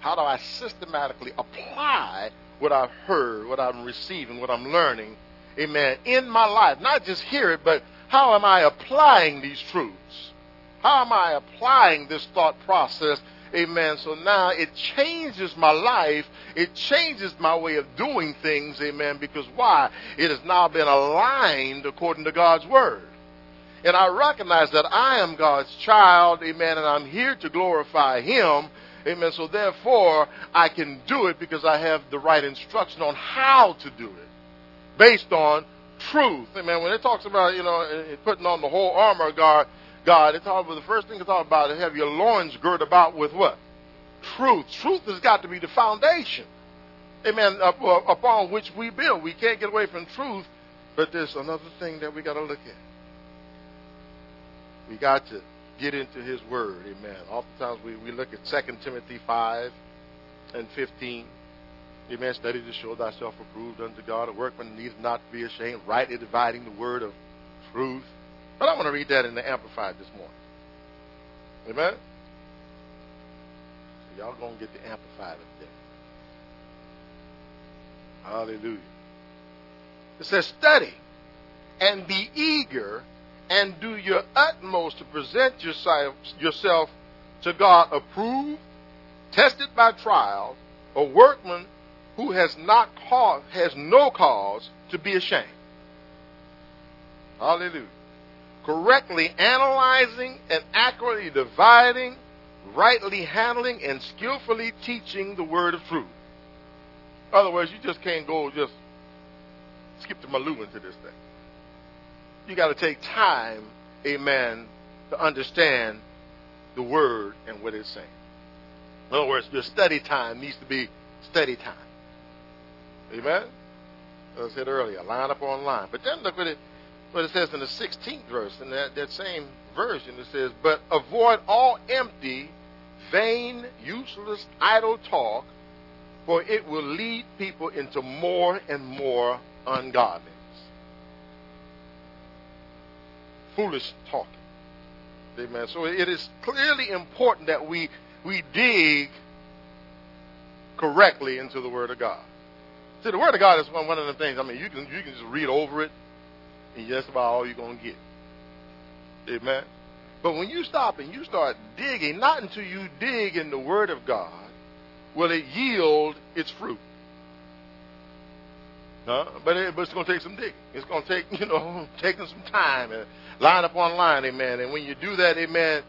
How do I systematically apply what I've heard, what I'm receiving, what I'm learning amen, in my life. Not just hear it, but how am I applying these truths? How am I applying this thought process? Amen. So now it changes my life. It changes my way of doing things. Amen. Because why? It has now been aligned according to God's word. And I recognize that I am God's child. Amen. And I'm here to glorify Him. Amen. So therefore, I can do it because I have the right instruction on how to do it based on truth. Amen. When it talks about, you know, putting on the whole armor of God, God, it's all, about the first thing it's all about is have your loins girt about with what? Truth. Truth has got to be the foundation. Amen. Upon which we build. We can't get away from truth, but there's another thing that we got to look at. We got to get into His Word. Amen. Oftentimes we, we look at 2 Timothy 5 and 15. Amen. Study to show thyself approved unto God, a workman needs not to be ashamed, rightly dividing the word of truth. But I want to read that in the Amplified this morning. Amen. So y'all gonna get the Amplified up there. Hallelujah. It says, study and be eager and do your utmost to present yourself, yourself to God approved, tested by trial, a workman who has not cause, has no cause to be ashamed. Hallelujah. Correctly analyzing and accurately dividing, rightly handling, and skillfully teaching the word of truth. In other words, you just can't go just skip the Malou into this thing. You got to take time, amen, to understand the word and what it's saying. In other words, your study time needs to be study time. Amen? As I said earlier, line up on line. But then look what it, what it says in the 16th verse, in that, that same version. It says, But avoid all empty, vain, useless, idle talk, for it will lead people into more and more ungodliness. Foolish talking. Amen. So it is clearly important that we we dig correctly into the Word of God. See, the Word of God is one, one of the things. I mean, you can you can just read over it, and that's about all you're gonna get. Amen. But when you stop and you start digging, not until you dig in the Word of God will it yield its fruit. Huh? But, it, but it's going to take some digging. It's going to take, you know, taking some time and line up on line, amen. And when you do that, amen,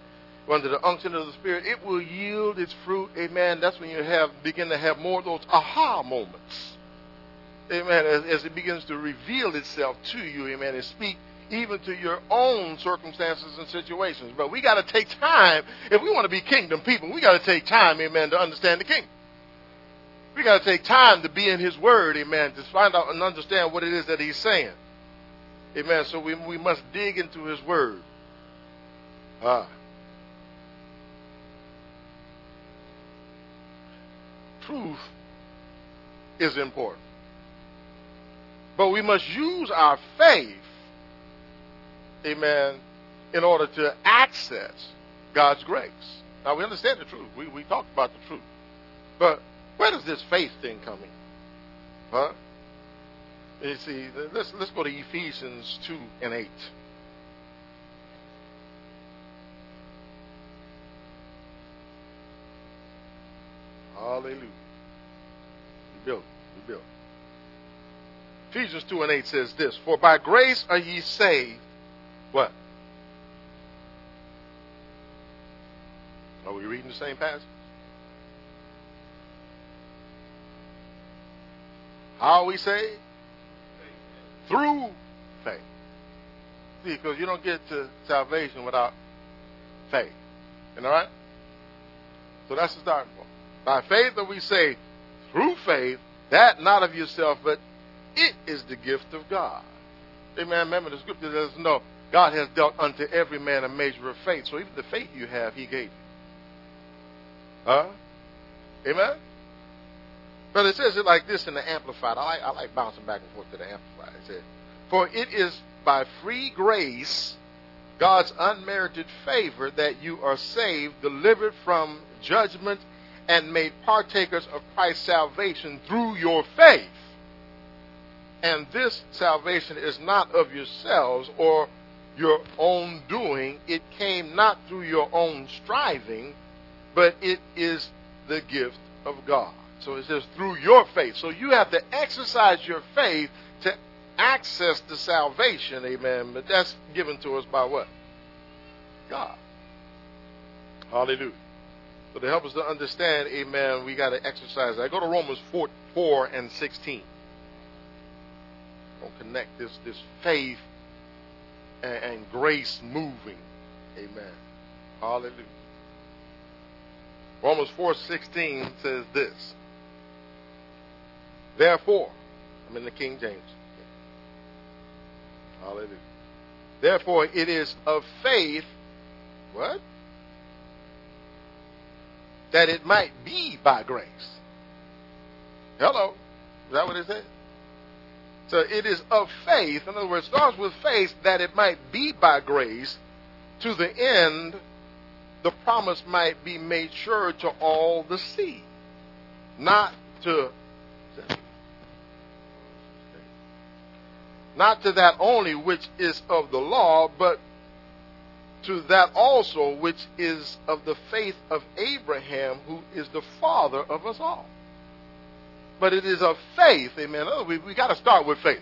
under the unction of the Spirit, it will yield its fruit, amen. That's when you have begin to have more of those aha moments amen, as, as it begins to reveal itself to you, amen, and speak even to your own circumstances and situations. But we got to take time. If we want to be kingdom people, we got to take time, amen, to understand the kingdom. We got to take time to be in His Word, amen, to find out and understand what it is that He's saying. Amen. So we, we must dig into His Word. Ah. Truth is important. But we must use our faith, amen, in order to access God's grace. Now, we understand the truth. We, we talked about the truth. But where does this faith thing come in? Huh? You see, let's, let's go to Ephesians 2 and 8. Hallelujah. We built. We built. Ephesians 2 and 8 says this For by grace are ye saved. What? Are we reading the same passage? How we saved? Through faith. See, because you don't get to salvation without faith. You know right? So that's the starting point. By faith are we saved through faith, that not of yourself, but it is the gift of God. Amen. Remember the scripture says, no, God has dealt unto every man a measure of faith. So even the faith you have, he gave you. Huh? Amen? But it says it like this in the Amplified. I like, I like bouncing back and forth to the Amplified. It says, For it is by free grace, God's unmerited favor, that you are saved, delivered from judgment, and made partakers of Christ's salvation through your faith. And this salvation is not of yourselves or your own doing. It came not through your own striving, but it is the gift of God. So it says through your faith. So you have to exercise your faith to access the salvation, amen. But that's given to us by what? God. Hallelujah. So to help us to understand, amen, we got to exercise that. Go to Romans 4, 4 and 16. We'll connect this, this faith and, and grace moving. Amen. Hallelujah. Romans 4:16 says this. Therefore, I'm in the King James. Hallelujah. Therefore, it is of faith, what? That it might be by grace. Hello. Is that what it says? So it is of faith, in other words, starts with faith that it might be by grace to the end the promise might be made sure to all the seed. Not to not to that only which is of the law, but to that also which is of the faith of Abraham, who is the father of us all. But it is of faith, amen. Oh, we we got to start with faith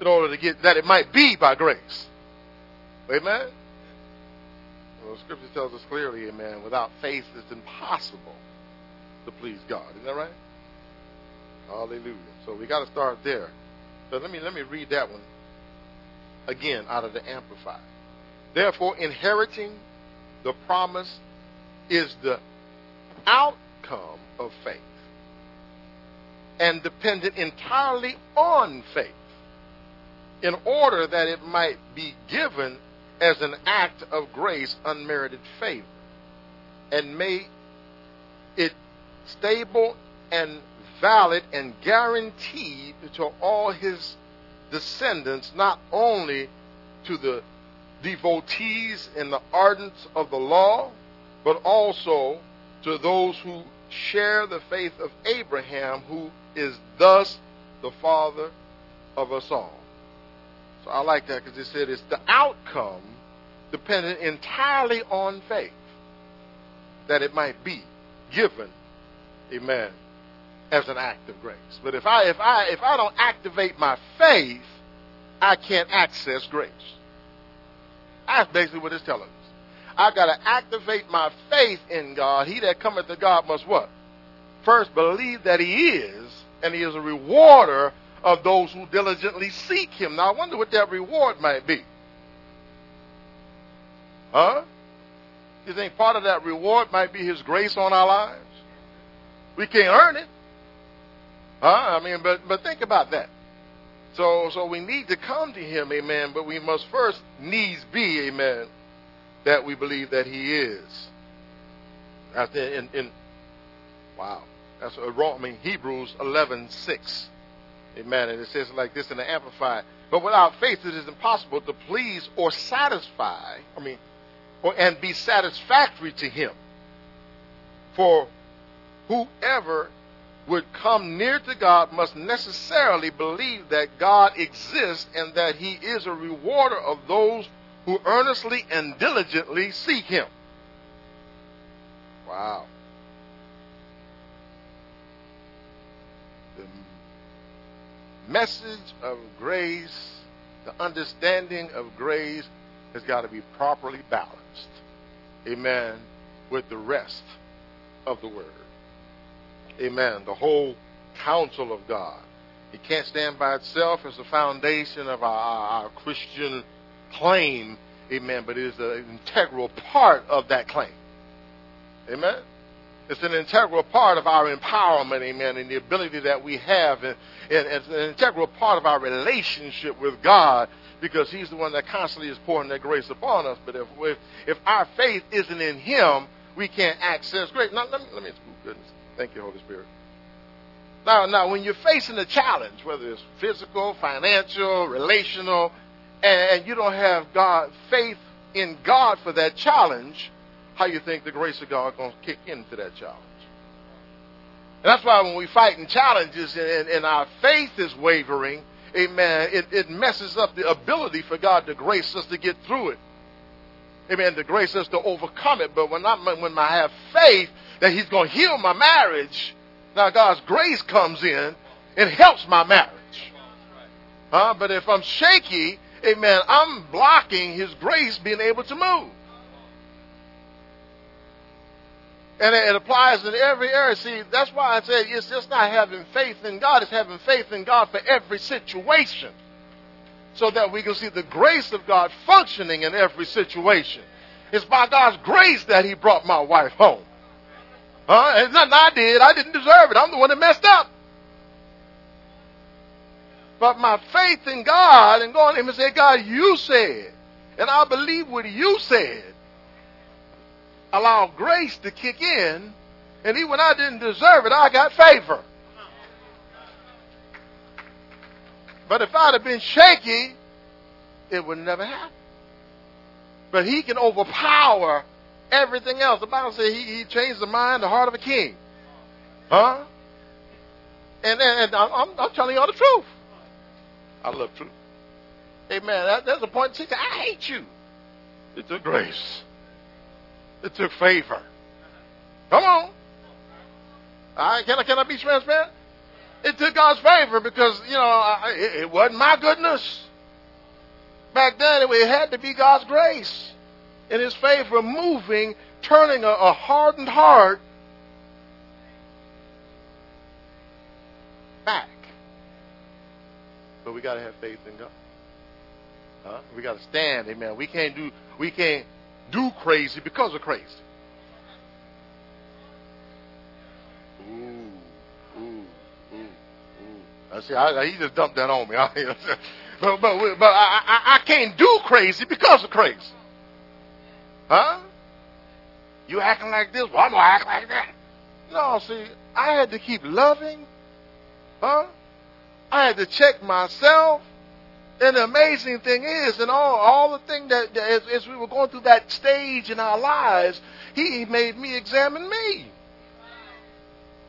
in order to get that it might be by grace. Amen. Well, Scripture tells us clearly, amen, without faith it's impossible to please God. Isn't that right? Hallelujah. So we got to start there. So let me let me read that one again out of the Amplified. Therefore, inheriting the promise is the outcome of faith and dependent entirely on faith in order that it might be given as an act of grace, unmerited favor, and make it stable and valid and guaranteed to all his descendants, not only to the devotees and the ardents of the law, but also to those who share the faith of Abraham, who is thus the father of us all. So I like that because it said it's the outcome dependent entirely on faith that it might be given, amen, as an act of grace. But if I if I if I don't activate my faith, I can't access grace. That's basically what it's telling us. I gotta activate my faith in God. He that cometh to God must what? First believe that he is, and he is a rewarder of those who diligently seek him. Now I wonder what that reward might be. Huh? You think part of that reward might be his grace on our lives? We can't earn it. Huh? I mean, but but think about that. So so we need to come to him, amen, but we must first needs be, amen, that we believe that he is. In, in wow. That's what wrong I mean Hebrews eleven six. Amen. And it says like this in the Amplified. But without faith it is impossible to please or satisfy, I mean, or and be satisfactory to him. For whoever would come near to God must necessarily believe that God exists and that He is a rewarder of those who earnestly and diligently seek Him. Wow. Message of grace, the understanding of grace has got to be properly balanced. Amen. With the rest of the Word. Amen. The whole counsel of God. It can't stand by itself as the foundation of our, our, our Christian claim. Amen. But it is an integral part of that claim. Amen. It's an integral part of our empowerment, amen, and the ability that we have, and, and it's an integral part of our relationship with God because He's the one that constantly is pouring that grace upon us. But if if, if our faith isn't in Him, we can't access grace. Now, let me, let me, oh, goodness. Thank you, Holy Spirit. Now, now, when you're facing a challenge, whether it's physical, financial, relational, and you don't have God faith in God for that challenge, how you think the grace of God going to kick into that challenge? And that's why when we fight in challenges and, and our faith is wavering, amen, it, it messes up the ability for God to grace us to get through it. Amen, to grace us to overcome it. But when I, when I have faith that He's going to heal my marriage, now God's grace comes in and helps my marriage. Huh? But if I'm shaky, amen, I'm blocking His grace being able to move. And it applies in every area. See, that's why I said it's just not having faith in God, it's having faith in God for every situation. So that we can see the grace of God functioning in every situation. It's by God's grace that He brought my wife home. Huh? It's nothing I did. I didn't deserve it. I'm the one that messed up. But my faith in God and going to Him and say, God, you said, and I believe what you said, allow grace to kick in, and even when I didn't deserve it, I got favor. But if I'd have been shaky, it would never happen. But he can overpower everything else. The Bible says he, he changed the mind, the heart of a king. Huh? And, and, and I'm, I'm telling you all the truth. I love truth. Amen. That, there's a point she I hate you. It's a grace. It took favor. Come on. I, can, I, can I be transparent? It took God's favor because, you know, I, it, it wasn't my goodness. Back then, it, it had to be God's grace and His favor moving, turning a, a hardened heart back. But we got to have faith in God. Huh? We got to stand, amen. We can't do we can't do crazy because of crazy. Ooh, ooh, ooh, ooh. I see. I, he just dumped that on me. but but but I, I, I can't do crazy because of crazy. Huh? You acting like this? Well, I'm gonna act like that. No, see, I had to keep loving. Huh? I had to check myself. And the amazing thing is, and all, all the thing that, as, as we were going through that stage in our lives, he made me examine me.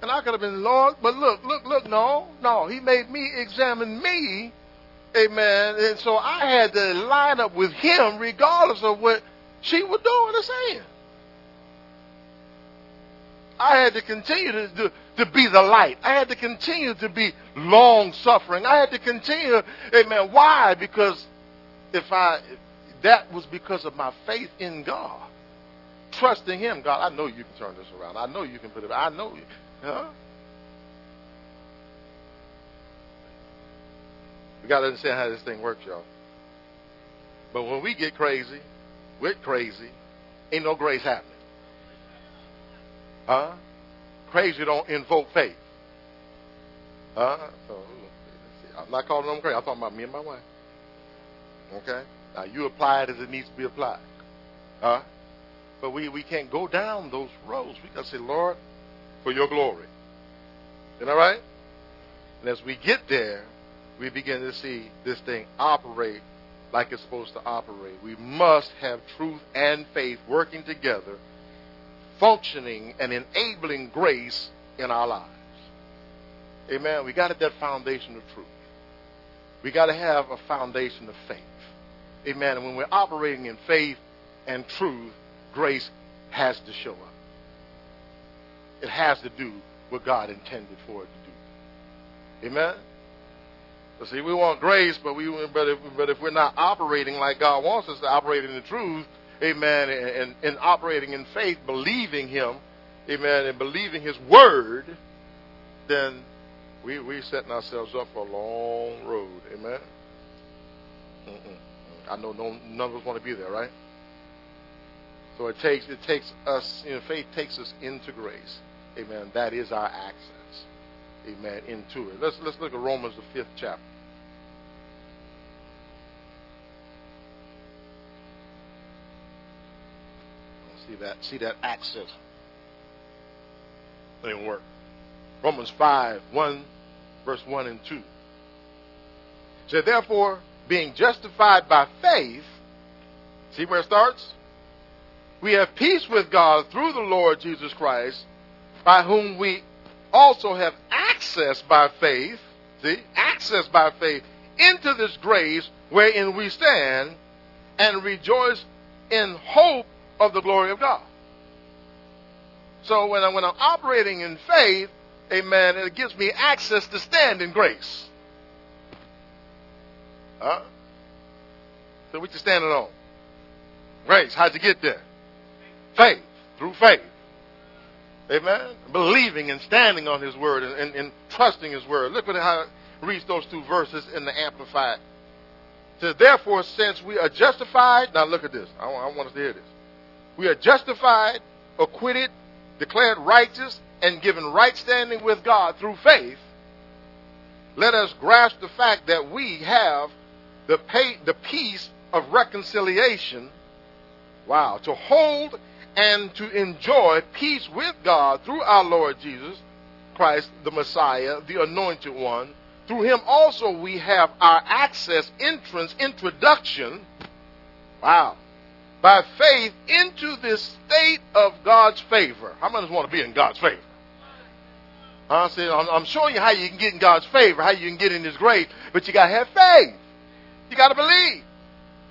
And I could have been, Lord, but look, look, look, no, no. He made me examine me. Amen. And so I had to line up with him regardless of what she was doing or saying. I had to continue to, to, to be the light. I had to continue to be long suffering. I had to continue, amen. Why? Because if I, that was because of my faith in God. Trusting Him. God, I know you can turn this around. I know you can put it, I know you. Huh? We got to understand how this thing works, y'all. But when we get crazy, we're crazy, ain't no grace happening. Huh? Crazy don't invoke faith. Huh? Oh, so, I'm not calling them crazy. I'm talking about me and my wife. Okay? Now, you apply it as it needs to be applied. Huh? But we, we can't go down those roads. We got to say, Lord, for your glory. Isn't that right? And as we get there, we begin to see this thing operate like it's supposed to operate. We must have truth and faith working together, functioning and enabling grace in our lives. Amen. We got to that foundation of truth. We got to have a foundation of faith. Amen. And when we're operating in faith and truth, grace has to show up. It has to do what God intended for it to do. Amen. But see, we want grace, but we but if, but if we're not operating like God wants us to operate in the truth, amen, and, and, operating in faith, believing Him, amen, and believing His word, then we we setting ourselves up for a long road, amen. Mm-mm. I know no, none of us want to be there, right? So it takes it takes us, you know, faith takes us into grace, amen. That is our access, amen, into it. Let's let's look at Romans the fifth chapter. See that? See that access? Didn't work. Romans 5, 1, verse 1 and 2. So therefore, being justified by faith, see where it starts? We have peace with God through the Lord Jesus Christ, by whom we also have access by faith, see, access by faith into this grace wherein we stand and rejoice in hope of the glory of God. So when, I, when I'm operating in faith, amen, it gives me access to stand in grace. Huh? So what you standing on? Grace. How'd you get there? Faith. Through faith. Amen. Believing and standing on His word and, and, and trusting His word. Look at how it reads those two verses in the Amplified. It says, Therefore, since we are justified, now look at this. I want, I want us to hear this. We are justified, acquitted, declared righteous, and given right standing with God through faith. Let us grasp the fact that we have the, pay, the peace of reconciliation. Wow. To hold and to enjoy peace with God through our Lord Jesus Christ, the Messiah, the anointed one. Through him also we have our access, entrance, introduction. Wow. By faith into this state of God's favor. How many want to be in God's favor? I said, I'm, showing you how you can get in God's favor, how you can get in His grace, but you got to have faith. You got to believe.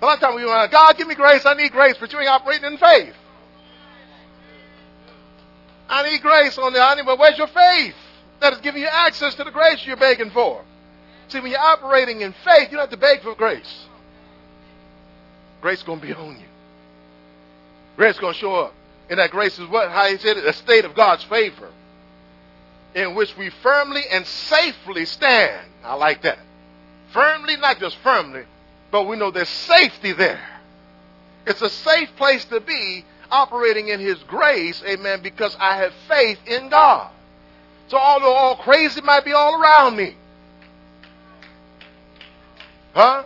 A lot of times we want, God, give me grace. I need grace, but you ain't operating in faith. I need grace on the, need, but where's your faith that is giving you access to the grace you're begging for? See, when you're operating in faith, you don't have to beg for grace. Grace is going to be on you. Grace is going to show up. And that grace is what, how he said it, a state of God's favor in which we firmly and safely stand. I like that. Firmly, not just firmly, but we know there's safety there. It's a safe place to be operating in His grace, amen, because I have faith in God. So although all crazy might be all around me, huh?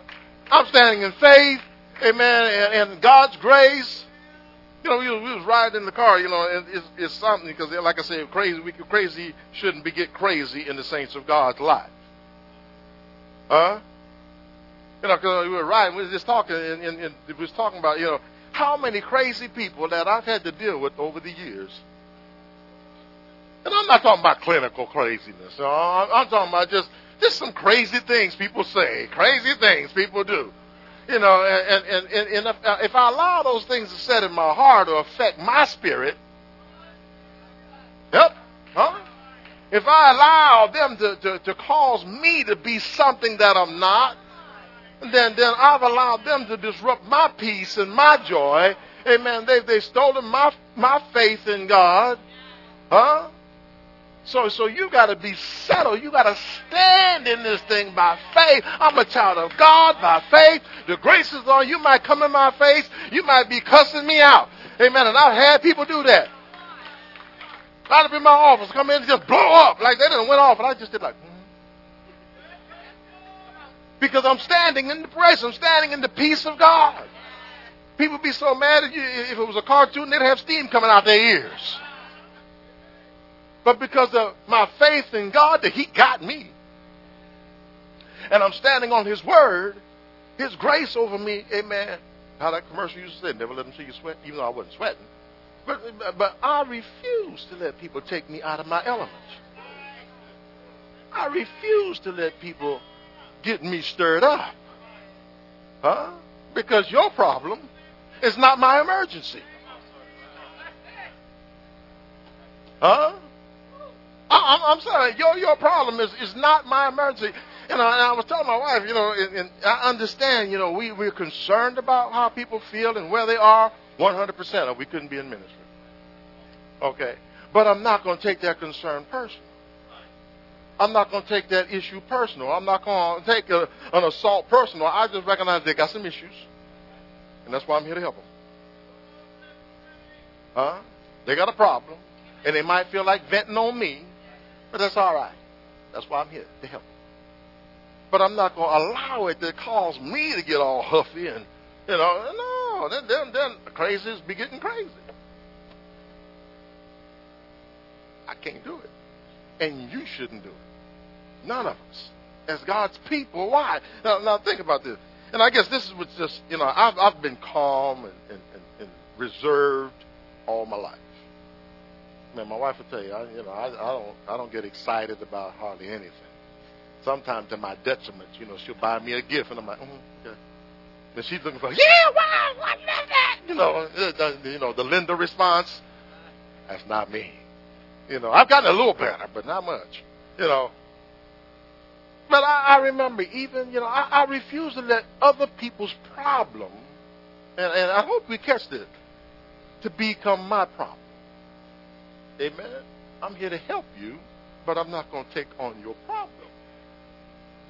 I'm standing in faith, amen, and, and God's grace. You know, we was, we was riding in the car, you know, and it's, it's something because, like I said, crazy, we crazy shouldn't be get crazy in the saints of God's life. Huh? You know, because we were riding, we were just talking, and, and, and we was talking about, you know, how many crazy people that I've had to deal with over the years. And I'm not talking about clinical craziness. I'm talking about just just some crazy things people say, crazy things people do. You know, and, and, and, and if, uh, if I allow those things to set in my heart or affect my spirit, yep, huh? If I allow them to, to, to cause me to be something that I'm not, then, then I've allowed them to disrupt my peace and my joy. Amen. They've, they've stolen my, my faith in God. Huh? So, so you got to be settled. You got to stand in this thing by faith. I'm a child of God by faith. The grace is on. You might come in my face. You might be cussing me out. Amen. And I've had people do that. I'd have in my office, come in and just blow up like they didn't went off, and I just did like. Mm. Because I'm standing in the grace. I'm standing in the peace of God. People be so mad at you if it was a cartoon, they'd have steam coming out their ears. But because of my faith in God, that He got me. And I'm standing on His word, His grace over me, amen. How that commercial used to say, never let them see you sweat, even though I wasn't sweating. But, but I refuse to let people take me out of my element. I refuse to let people get me stirred up. Huh? Because your problem is not my emergency. Huh? I, am sorry, your your problem is, is not my emergency. And I was telling my wife, you know, and, and I understand, you know, we, we're concerned about how people feel and where they are 100%, or we couldn't be in ministry. Okay. But I'm not going to take that concern personal. I'm not going to take that issue personal. I'm not going to take a, an assault personal. I just recognize they got some issues. And that's why I'm here to help them. Huh? They got a problem. And they might feel like venting on me. But that's all right. That's why I'm here to help. But I'm not going to allow it to cause me to get all huffy and, you know, no, then, then, then crazies be getting crazy. I can't do it. And you shouldn't do it. None of us. As God's people, why? Now, now think about this. And I guess this is what's just, you know, I've, I've been calm and, and, and reserved all my life man, my wife will tell you, I, you know, I, I don't, I don't get excited about hardly anything. Sometimes to my detriment, you know, she'll buy me a gift, and I'm like, mm, okay. And she's looking for, yeah, wow, what is that? You know, uh, the, you know, the Linda response. That's not me. You know, I've gotten a little better, but not much. You know. But I, I remember even, you know, I, I refuse to let other people's problem, and, and I hope we catch this, to become my problem. Amen. I'm here to help you, but I'm not going to take on your problem.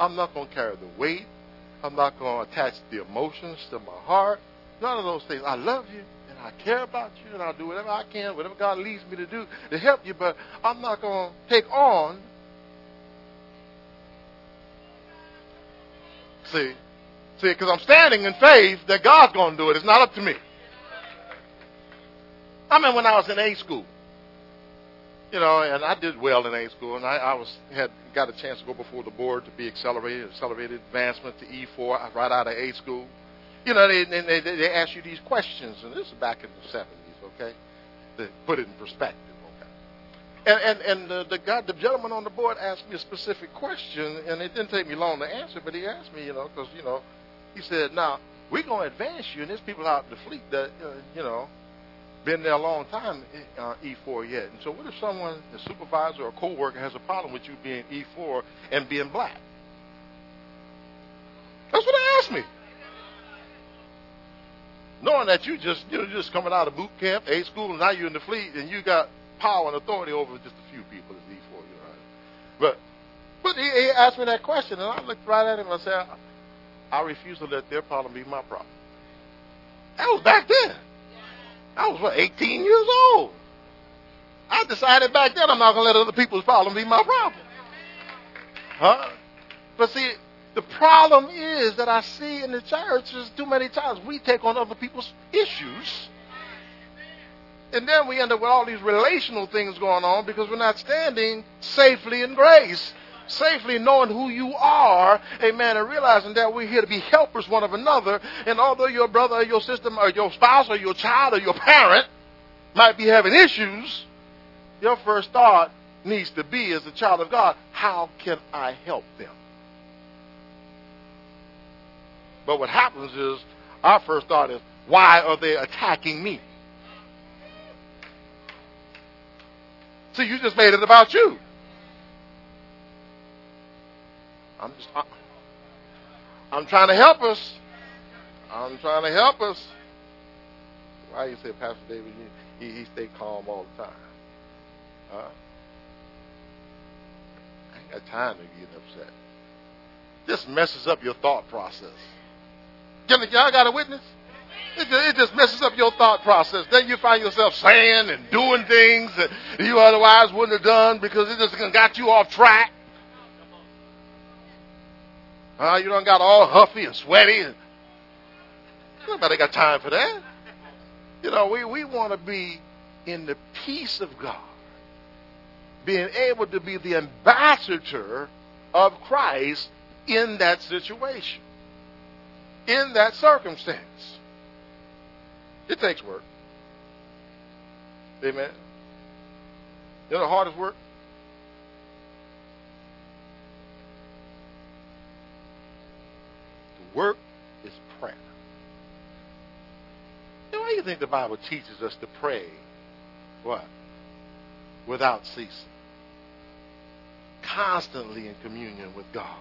I'm not going to carry the weight. I'm not going to attach the emotions to my heart. None of those things. I love you and I care about you and I'll do whatever I can, whatever God leads me to do to help you, but I'm not going to take on. See, see, because I'm standing in faith that God's going to do it. It's not up to me. I mean, when I was in A school, you know, and I did well in A school, and I, I was had got a chance to go before the board to be accelerated, accelerated advancement to E4 right out of A school. You know, they they, they ask you these questions, and this is back in the 70s, okay, to put it in perspective, okay. And and and the, the guy, the gentleman on the board asked me a specific question, and it didn't take me long to answer, but he asked me, you know, because you know, he said, now we're gonna advance you, and there's people out in the fleet that, uh, you know been there a long time, uh, E4 yet. And so, what if someone, a supervisor or a coworker, has a problem with you being E4 and being black? That's what they asked me. Knowing that you just you know just coming out of boot camp, A school, and now you're in the fleet, and you got power and authority over just a few people as E4, you know. But but he, he asked me that question, and I looked right at him and I said, I refuse to let their problem be my problem. That was back then. I was, what, 18 years old. I decided back then I'm not going to let other people's problem be my problem. Huh? But see, the problem is that I see in the church churches too many times we take on other people's issues. And then we end up with all these relational things going on because we're not standing safely in grace safely knowing who you are, amen, and realizing that we're here to be helpers one of another. And although your brother or your sister or your spouse or your child or your parent might be having issues, your first thought needs to be, as a child of God, how can I help them? But what happens is, our first thought is, why are they attacking me? See, you just made it about you. I'm just, I'm trying to help us. I'm trying to help us. Why you say, Pastor David, he, he, he stay calm all the time? Huh? I ain't got time to get upset. This messes up your thought process. Y'all got a witness? It just, it just messes up your thought process. Then you find yourself saying and doing things that you otherwise wouldn't have done because it just got you off track. Uh, you don't got all huffy and sweaty. Nobody got time for that. You know, we, we want to be in the peace of God, being able to be the ambassador of Christ in that situation, in that circumstance. It takes work. Amen. You know the hardest work? Work is prayer. Know, why do you think the Bible teaches us to pray? What? Without ceasing. Constantly in communion with God.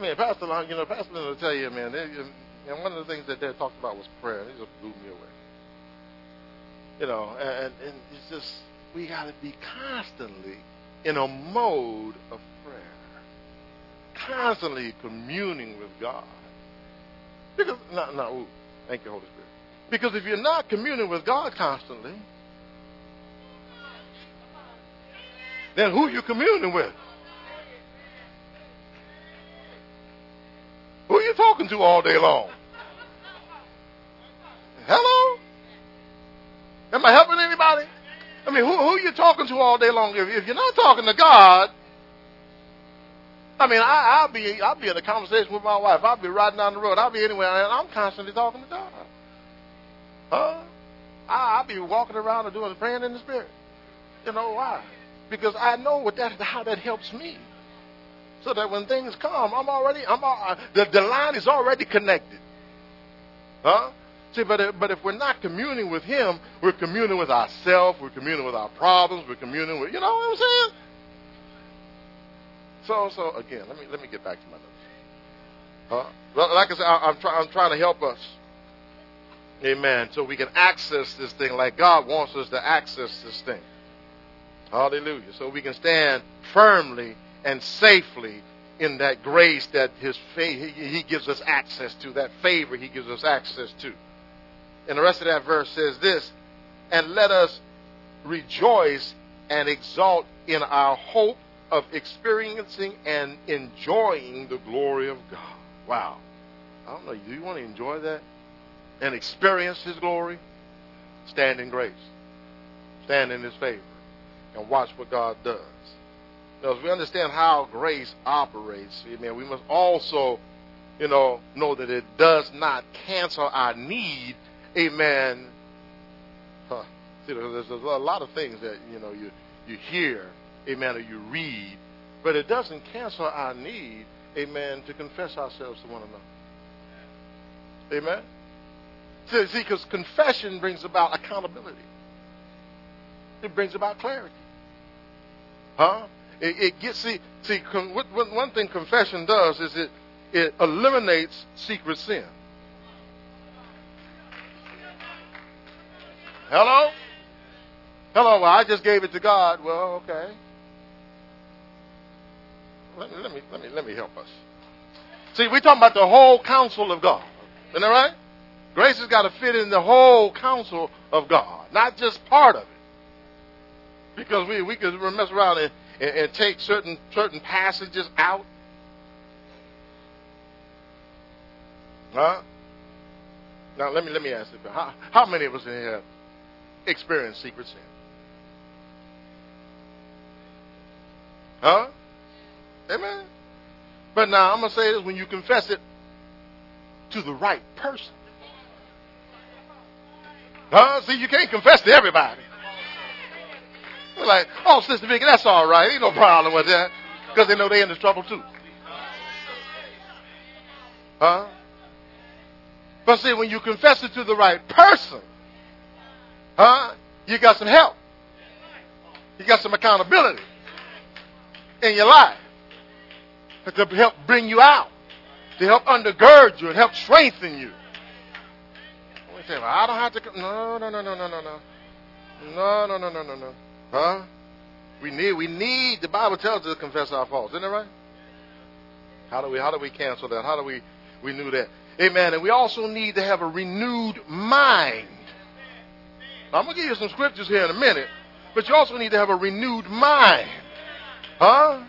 Man, Pastor Long, you know, Pastor Long will tell you, man, they, and one of the things that they talked about was prayer. It just blew me away. You know, and, and it's just, we got to be constantly in a mode of prayer constantly communing with God. Because, no, ooh, thank you, Holy Spirit. Because if you're not communing with God constantly, then who you communing with? Who are you talking to all day long? Hello? Am I helping anybody? I mean, who, who you talking to all day long? If, if you're not talking to God, I mean, I, will be I'll be in a conversation with my wife. I'll be riding down the road. I'll be anywhere, and I'm constantly talking to God. Huh? I, I'll be walking around and doing praying in the spirit. You know why? Because I know what that how that helps me. So that when things come, I'm already I'm all, the the line is already connected. Huh? See, but if, but if we're not communing with Him, we're communing with ourselves. We're communing with our problems. We're communing with you know what I'm saying. So, so again, let me let me get back to my notes. Uh, like I said, I, am trying I'm trying to help us. Amen. So we can access this thing like God wants us to access this thing. Hallelujah. So we can stand firmly and safely in that grace that his faith, he gives us access to, that favor he gives us access to. And the rest of that verse says this, and let us rejoice and exalt in our hope of experiencing and enjoying the glory of God. Wow. I don't know, do you want to enjoy that? And experience his glory? Stand in grace. Stand in his favor. And watch what God does. Now, as we understand how grace operates, amen, we must also, you know, know that it does not cancel our need, amen. Huh. See, there's a lot of things that, you know, you, you hear, amen, or you read, but it doesn't cancel our need, amen, to confess ourselves to one another. Amen? See, because confession brings about accountability. It brings about clarity. Huh? It, it gets see see con, what, what, one thing confession does is it it eliminates secret sin. Hello? Hello, well, I just gave it to God. Well, okay. Let me, let me, let me, let me help us. See, we're talking about the whole counsel of God. Isn't that right? Grace has got to fit in the whole counsel of God, not just part of it. Because we, we could mess around and, and, and take certain certain passages out. Huh? Now let me let me ask you: how, how many of us in here experience secret sin? Huh? Amen. But now I'm gonna say this: when you confess it to the right person, huh? See, you can't confess to everybody. They're like, oh, Sister Vicky, that's all right. Ain't no problem with that. Because they know they're in the trouble too. Huh? But see, when you confess it to the right person, huh? You got some help. You got some accountability in your life to help bring you out, to help undergird you and help strengthen you. Say, well, I don't have to. No, no, no, no, no, no, no, no, no, no, no, no, no. Huh? We need, we need, the Bible tells us to confess our faults. Isn't that right? How do we, how do we cancel that? How do we renew that? Amen. And we also need to have a renewed mind. I'm to give you some scriptures here in a minute, but you also need to have a renewed mind. Huh?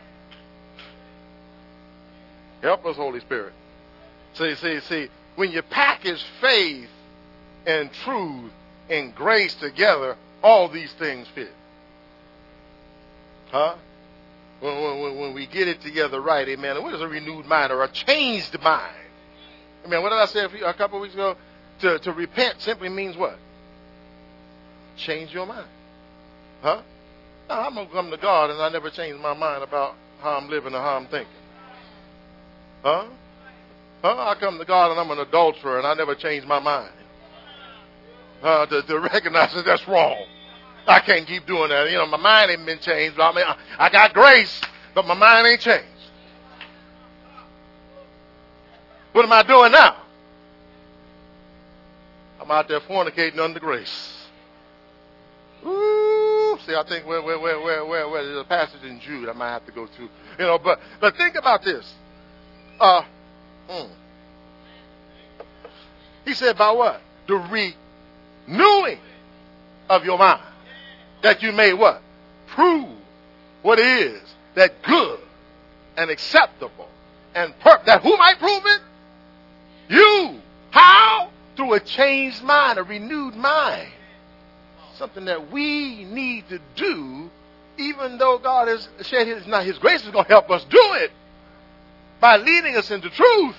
Help us, Holy Spirit. See, see, see, when you package faith and truth and grace together, all these things fit. Huh? When, when, when we get it together right, amen. What is a renewed mind or a changed mind? Amen. What did I say a, few, a couple of weeks ago? To, to repent simply means what? Change your mind. Huh? Now, I'm going to come to God and I never change my mind about how I'm living or how I'm thinking. Huh? Huh? I come to God and I'm an adulterer and I never change my mind. Uh, to, to recognize that that's wrong. I can't keep doing that. You know, my mind ain't been changed. I mean, I got grace, but my mind ain't changed. What am I doing now? I'm out there fornicating under grace. Ooh, see, I think where, where, where, where, where, where there's a passage in Jude I might have to go to. You know, but but think about this. Uh, hmm. He said by what? The renewing of your mind that you may what? Prove what is that good and acceptable and perfect. that who might prove it? You. How? Through a changed mind, a renewed mind. Something that we need to do, even though God has shed His now His grace is going to help us do it by leading us into truth.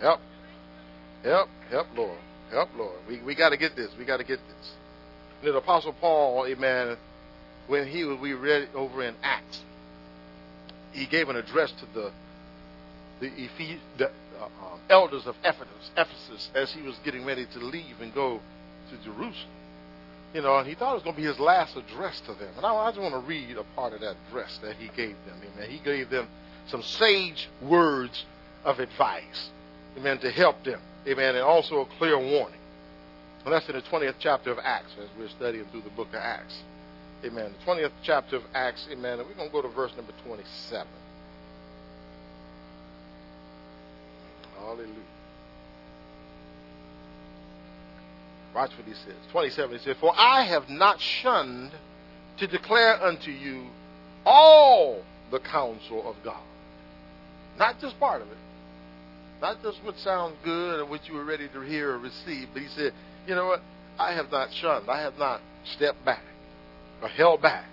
Help. Help. Help, Lord. Help, Lord. We, we got to get this. We got to get this. And the Apostle Paul, amen, when he was, we read over in Acts, he gave an address to the the, Ephes- the uh, um, elders of Ephesus, Ephesus as he was getting ready to leave and go to Jerusalem. You know, and he thought it was going to be his last address to them. And I, I just want to read a part of that address that he gave them. Amen. He gave them some sage words of advice. amen, to help them, amen, and also a clear warning. And that's in the 20th chapter of Acts as we're studying through the book of Acts. Amen. The 20th chapter of Acts, amen, and we're going to go to verse number 27. Hallelujah. Watch what he says. 27, he says, For I have not shunned to declare unto you all the counsel of God. Not just part of it. Not just what sounds good or what you were ready to hear or receive, but he said, you know what? I have not shunned. I have not stepped back or held back.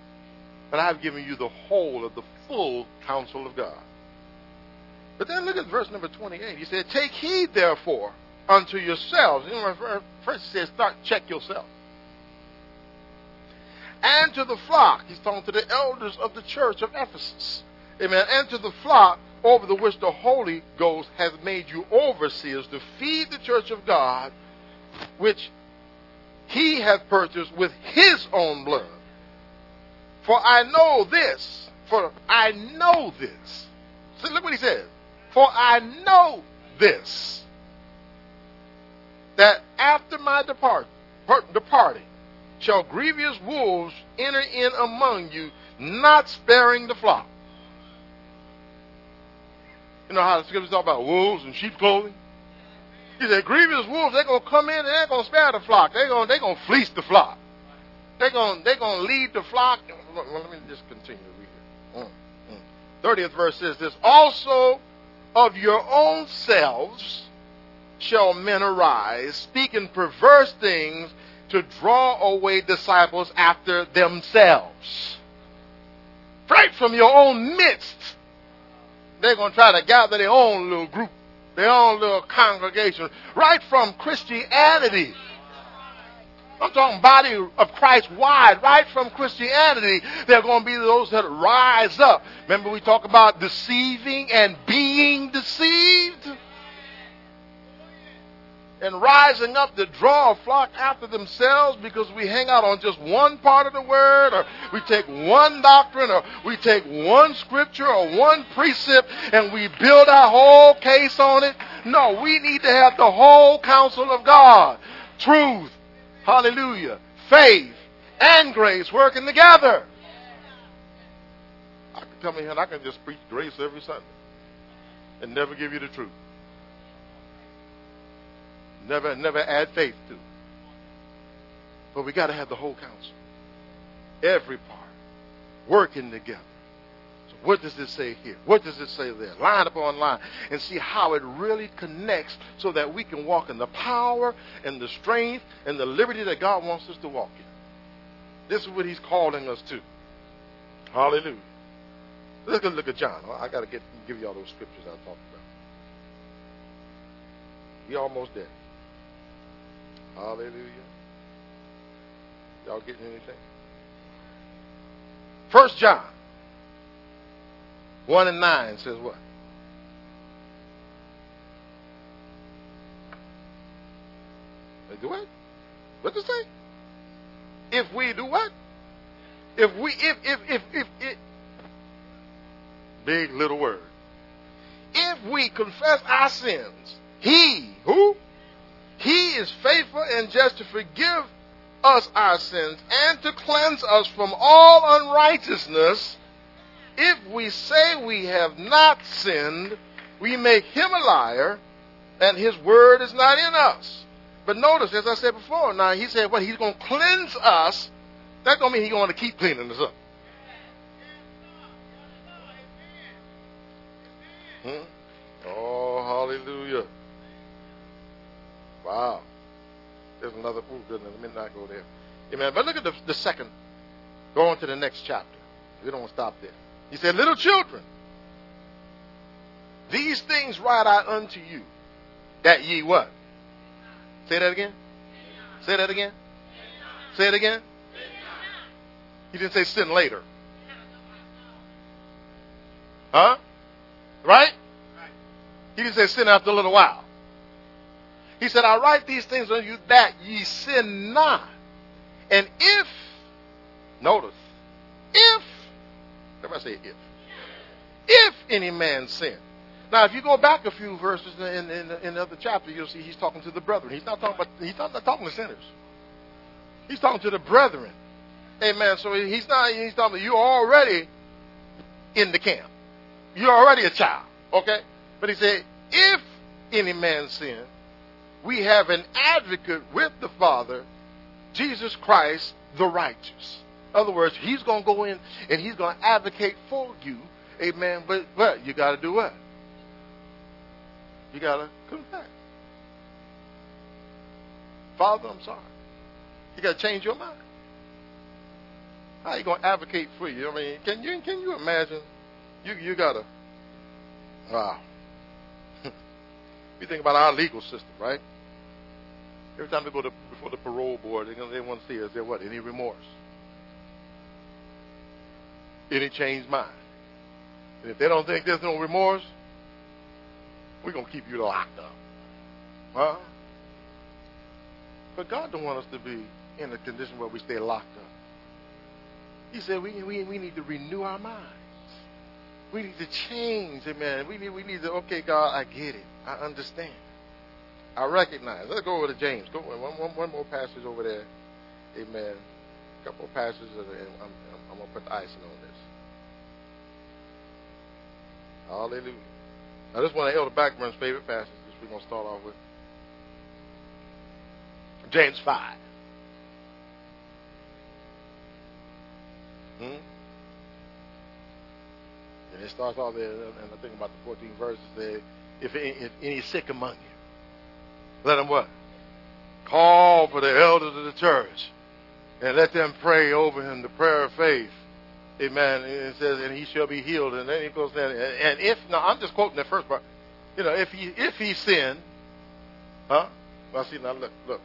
But I have given you the whole of the full counsel of God. But then look at verse number 28. He said, Take heed, therefore, unto yourselves. You know, first he says, Start, check yourself. And to the flock. He's talking to the elders of the church of Ephesus. Amen. And to the flock over the which the Holy Ghost has made you overseers to feed the church of God which he hath purchased with his own blood. For I know this, for I know this. See, look what he says. For I know this, that after my depart, departing shall grievous wolves enter in among you, not sparing the flock. You know how the scriptures talk about wolves and sheep clothing? He said, grievous wolves, they're going to come in and they're going to spare the flock. They're going to fleece the flock. They're going, they're going to lead the flock. Let me just continue to read it. Mm, mm. 30th verse says this, Also of your own selves shall men arise, speaking perverse things to draw away disciples after themselves. Right from your own midst, they're going to try to gather their own little group their own little congregation, right from Christianity. I'm talking body of Christ wide, right from Christianity. There are going to be those that rise up. Remember we talk about deceiving and being deceived? And rising up to draw a flock after themselves because we hang out on just one part of the word or we take one doctrine or we take one scripture or one precept and we build our whole case on it. No, we need to have the whole counsel of God. Truth, hallelujah, faith, and grace working together. I can come in here and I can just preach grace every Sunday and never give you the truth. Never, never add faith to. But we got to have the whole counsel. Every part. Working together. So what does it say here? What does it say there? Line upon line. And see how it really connects so that we can walk in the power and the strength and the liberty that God wants us to walk in. This is what he's calling us to. Hallelujah. Look at look at John. I got to get give you all those scriptures I talked about. He almost dead. Hallelujah. Y'all getting anything? First John 1 and 9 says what? Do what? What does it say? If we do what? If we if if if if it big little word. If we confess our sins, he who he is faithful and just to forgive us our sins and to cleanse us from all unrighteousness. If we say we have not sinned, we make him a liar, and his word is not in us. But notice, as I said before, now he said, well, he's going to cleanse us. That don't mean he's going to keep cleaning us up. Hmm? Oh, hallelujah. Wow. There's another, oh goodness, let me not go there. Amen. But look at the, the second. Go on to the next chapter. We don't stop there. He said, Little children, these things write I unto you, that ye what? Say that again. Say that again. Say it again. He didn't say sin later. Huh? Right? He didn't say sin after a little while. He said, I write these things unto you that ye sin not. And if, notice, if, everybody say if, if any man sin. Now, if you go back a few verses in, in, in the other chapter, you'll see he's talking to the brethren. He's not talking about, he's not, not talking to sinners. He's talking to the brethren. Amen. So he's not, he's talking, to you're already in the camp. You're already a child. Okay? But he said, if any man sin, we have an advocate with the Father, Jesus Christ, the righteous. In other words, he's going to go in and he's going to advocate for you. Amen. But, but you got to do what? You got to confess. Father, I'm sorry. You got to change your mind. How are you going to advocate for you? I mean, can you can you imagine? You you got to. Wow. you think about our legal system, right? Every time they go to before the parole board, they, want to see is there what any remorse, any changed mind. And if they don't think there's no remorse, we're gonna keep you locked up, huh? But God don't want us to be in a condition where we stay locked up. He said we, we, we need to renew our minds. We need to change, amen. We need, we need to, okay, God, I get it. I understand. I recognize. Let's go over to James. Go one, one, one more passage over there. Amen. A couple of passages, and I'm, I'm, I'm going to put the icing on this. Hallelujah. Now, this one of Elder Blackburn's favorite passages we're going to start off with. James 5. Hmm? And it starts off there, and I think about the 14th verse, there, if, if any sick among you, let them what? Call for the elders of the church and let them pray over him the prayer of faith. Amen. And it says, and he shall be healed. And then he goes down, and if, now I'm just quoting the first part. You know, if he, if he sinned, huh? Well, see, now look, look.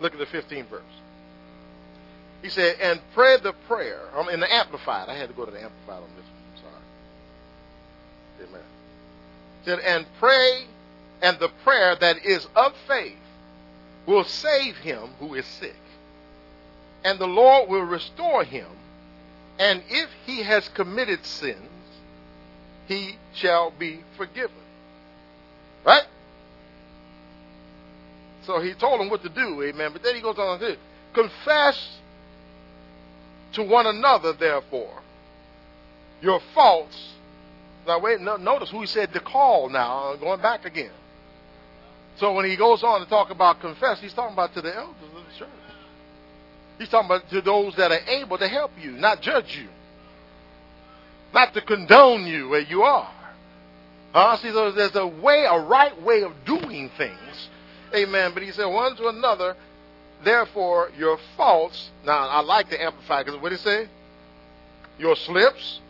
Look at the 15th verse. He said, and pray the prayer. I'm in the Amplified. I had to go to the Amplified on this one. I'm sorry. Amen. He said, and pray, and the prayer that is of faith will save him who is sick. And the Lord will restore him. And if he has committed sins, he shall be forgiven. Right? So he told him what to do, amen. But then he goes on to confess to one another, therefore, your faults. Now, wait, no, notice who he said to call now, going back again. So when he goes on to talk about confess, he's talking about to the elders of the church. He's talking about to those that are able to help you, not judge you, not to condone you where you are. Huh? See, there's a way, a right way of doing things. Amen. But he said one to another, therefore your faults. Now I like to amplify because what did he say? Your slips,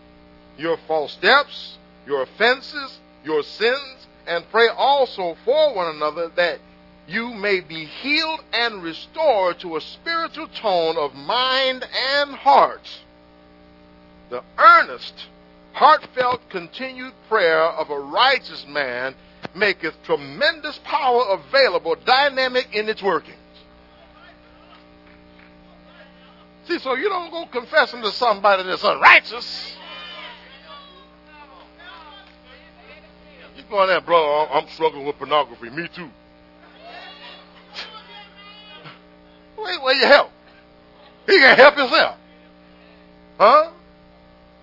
your false steps, your offenses, your sins, and pray also for one another that you may be healed and restored to a spiritual tone of mind and heart. The earnest, heartfelt, continued prayer of a righteous man maketh tremendous power available, dynamic in its workings. See, so you don't go confessing to somebody that's unrighteous. In there, brother, I'm struggling with pornography. Me too. Wait, where you help? He can help himself. Huh?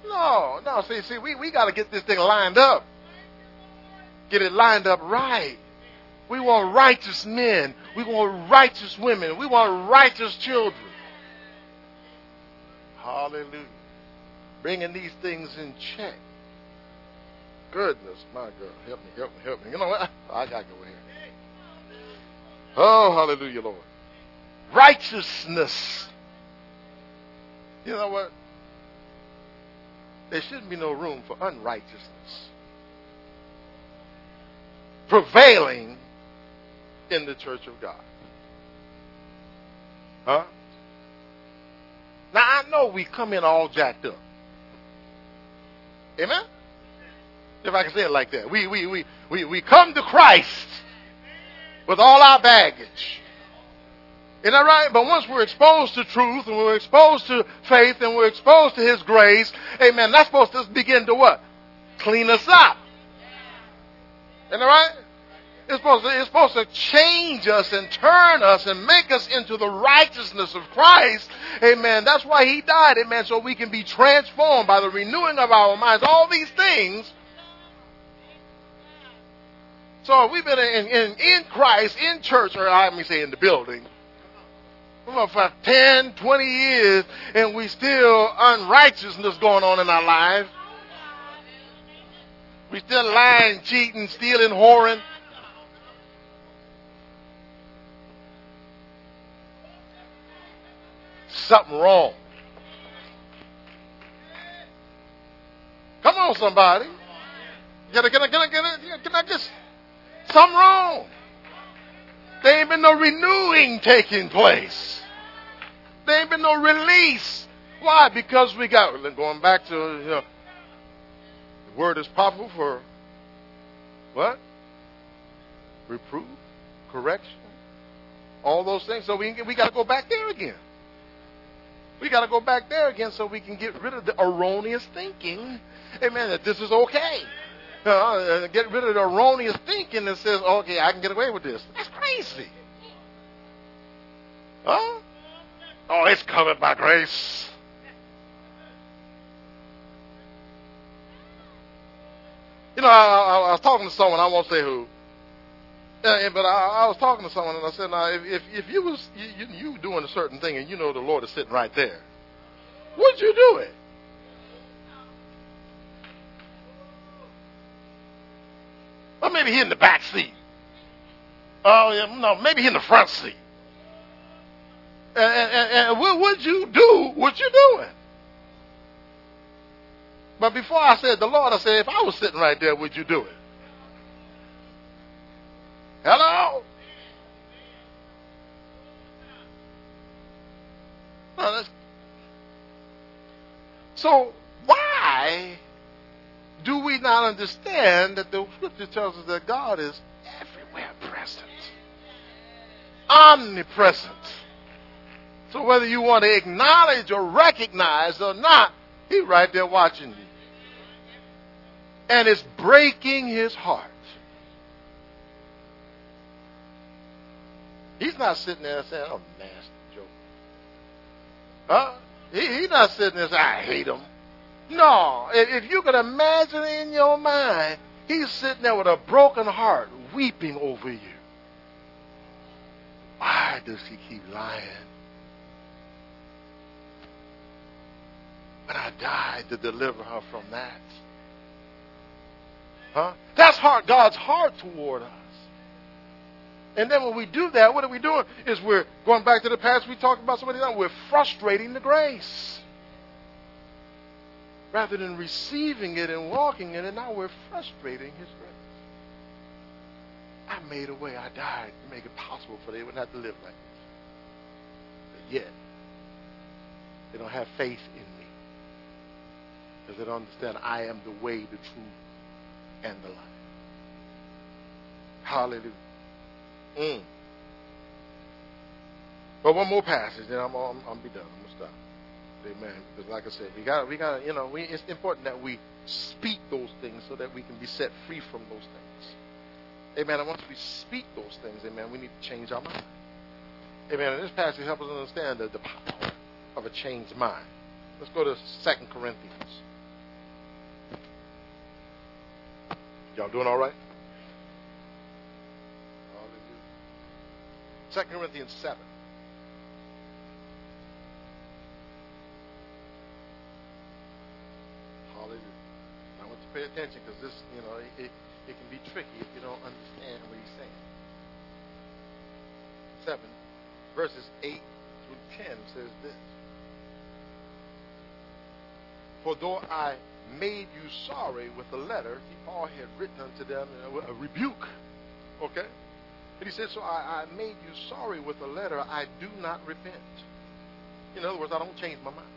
No, no, see, see, we, we gotta get this thing lined up. Get it lined up right. We want righteous men. We want righteous women. We want righteous children. Hallelujah. Bringing these things in check. Goodness, my girl. Help me, help me, help me. You know what? I got to go here. Oh, hallelujah, Lord. Righteousness. You know what? There shouldn't be no room for unrighteousness prevailing in the church of God. Huh? Now I know we come in all jacked up. Amen? If I can say it like that. We we we we, we come to Christ with all our baggage. Isn't that right? But once we're exposed to truth and we're exposed to faith and we're exposed to His grace, amen, that's supposed to begin to what? Clean us up. Isn't that right? It's supposed, to, it's supposed to change us and turn us and make us into the righteousness of Christ. Amen. That's why He died. Amen. So we can be transformed by the renewing of our minds. All these things. So we've been in, in, in Christ, in church, or let me say in the building, for 10, 20 years, and we still unrighteousness going on in our lives. We still lying, cheating, stealing, whoring. something wrong. Come on, somebody. Can I, can I, can I, can I, can I just, something wrong. There ain't been no renewing taking place. There ain't been no release. Why? Because we got, going back to, you know, the word is powerful for what? Reproof, correction, all those things. So we, we got to go back there again. We got to go back there again so we can get rid of the erroneous thinking. Amen. That this is okay. Uh, get rid of the erroneous thinking that says, okay, I can get away with this. That's crazy. Huh? Oh, it's covered by grace. You know, I, I, I was talking to someone, I won't say who, uh, but I, I was talking to someone and I said, now, if, if, if you was you, you doing a certain thing and you know the Lord is sitting right there, would you do it? Or maybe he in the back seat. Oh, no, maybe he in the front seat. And, and, and what would you do what you're doing? But before I said the Lord, I said, if I was sitting right there, would you do it? Hello? so why do we not understand that the scripture tells us that God is everywhere present? Omnipresent. So whether you want to acknowledge or recognize or not, he's right there watching you. And it's breaking his heart He's not sitting there saying, oh, nasty joke. Huh? He, he's not sitting there saying, I hate him. No. If, you can imagine in your mind, he's sitting there with a broken heart, weeping over you. Why does he keep lying? But I died to deliver her from that. Huh? That's heart, God's heart toward us. And then when we do that, what are we doing? Is we're going back to the past we talked about so many times. We're frustrating the grace. Rather than receiving it and walking in it, now we're frustrating His grace. I made a way. I died to make it possible for they would not to live like this. But yet, they don't have faith in me. Because they don't understand I am the way, the truth, and the life. Hallelujah. Mm. But one more passage, then I'm, I'm, I'm be done. I'm gonna stop. Amen. Because like I said, we got we got you know we, it's important that we speak those things so that we can be set free from those things. Amen. And once we speak those things, amen, we need to change our mind. Amen. And this passage helps us understand the, the power of a changed mind. Let's go to Second Corinthians. Y'all doing all right? 2 Corinthians 7. Pay attention because this, you know, it, it, can be tricky if you don't understand what he's saying. 7, verses 8 through 10 says this. For though I made you sorry with the letter, Paul had written unto them a rebuke. Okay? And he said, So I, I made you sorry with a letter. I do not repent. In other words, I don't change my mind.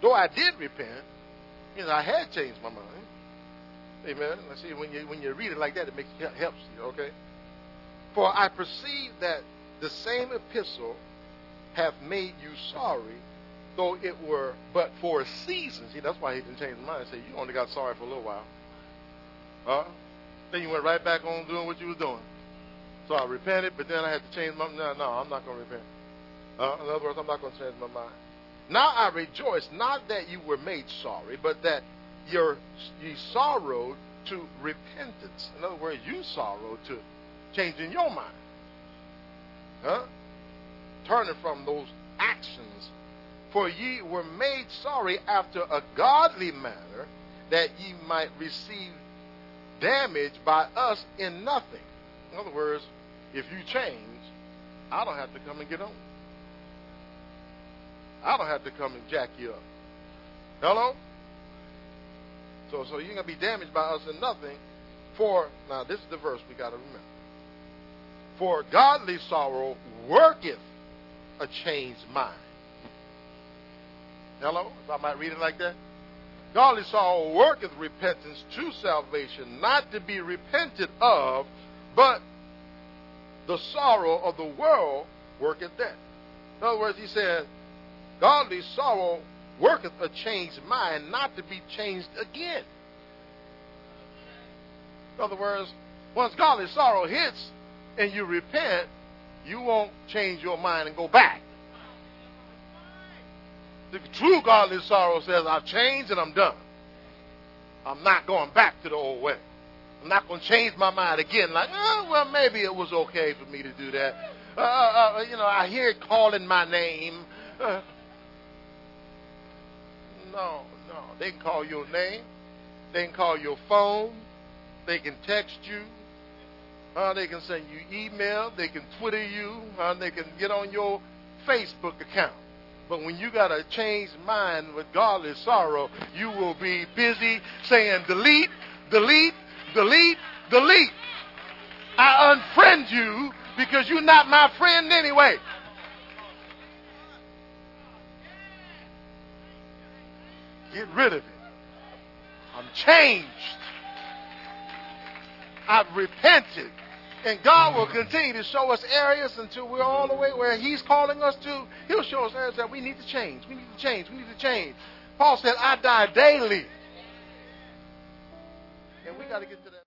Though I did repent, you know, I had changed my mind. Amen. Let's see, when you when you read it like that, it makes it helps you, okay? For I perceive that the same epistle have made you sorry, though it were but for a season. See, that's why he didn't change his mind. Say, you only got sorry for a little while. Huh? Then you went right back on doing what you was doing. So I repented, but then I had to change my no, no, I'm not going to repent. Uh, in other words, I'm not going to change my mind. Now I rejoice, not that you were made sorry, but that your, you sorrowed to repentance. In other words, you sorrowed to changing your mind. Huh? Turning from those actions. For ye were made sorry after a godly manner, that ye might receive damage by us in nothing. In other words, if you change, I don't have to come and get on. I don't have to come and jack you up. Hello? So, so you're going to be damaged by us in nothing. For, now this is the verse we got to remember. For godly sorrow worketh a changed mind. Hello? If I might read it like that. Godly sorrow worketh repentance to salvation, not to be repented of, but the sorrow of the world worketh death. In other words, he said, Godly sorrow worketh a changed mind, not to be changed again. In other words, once godly sorrow hits and you repent, you won't change your mind and go back. The true godly sorrow says, I've changed and I'm done. I'm not going back to the old way. I'm not going to change my mind again. Like, oh, well, maybe it was okay for me to do that. Uh, uh, uh you know, I hear it calling my name. Uh, no, no. They can call your name. They can call your phone. They can text you. Uh, they can send you email. They can Twitter you. Uh, they can get on your Facebook account. But when you got a changed mind with godly sorrow, you will be busy saying delete, delete, delete, delete. I unfriend you because you're not my friend anyway. Get rid of it. I'm changed. I've repented. And God will continue to show us areas until we're all the way where He's calling us to. He'll show us areas that we need to change. We need to change. We need to change. Paul said, I die daily. And we got to get to that.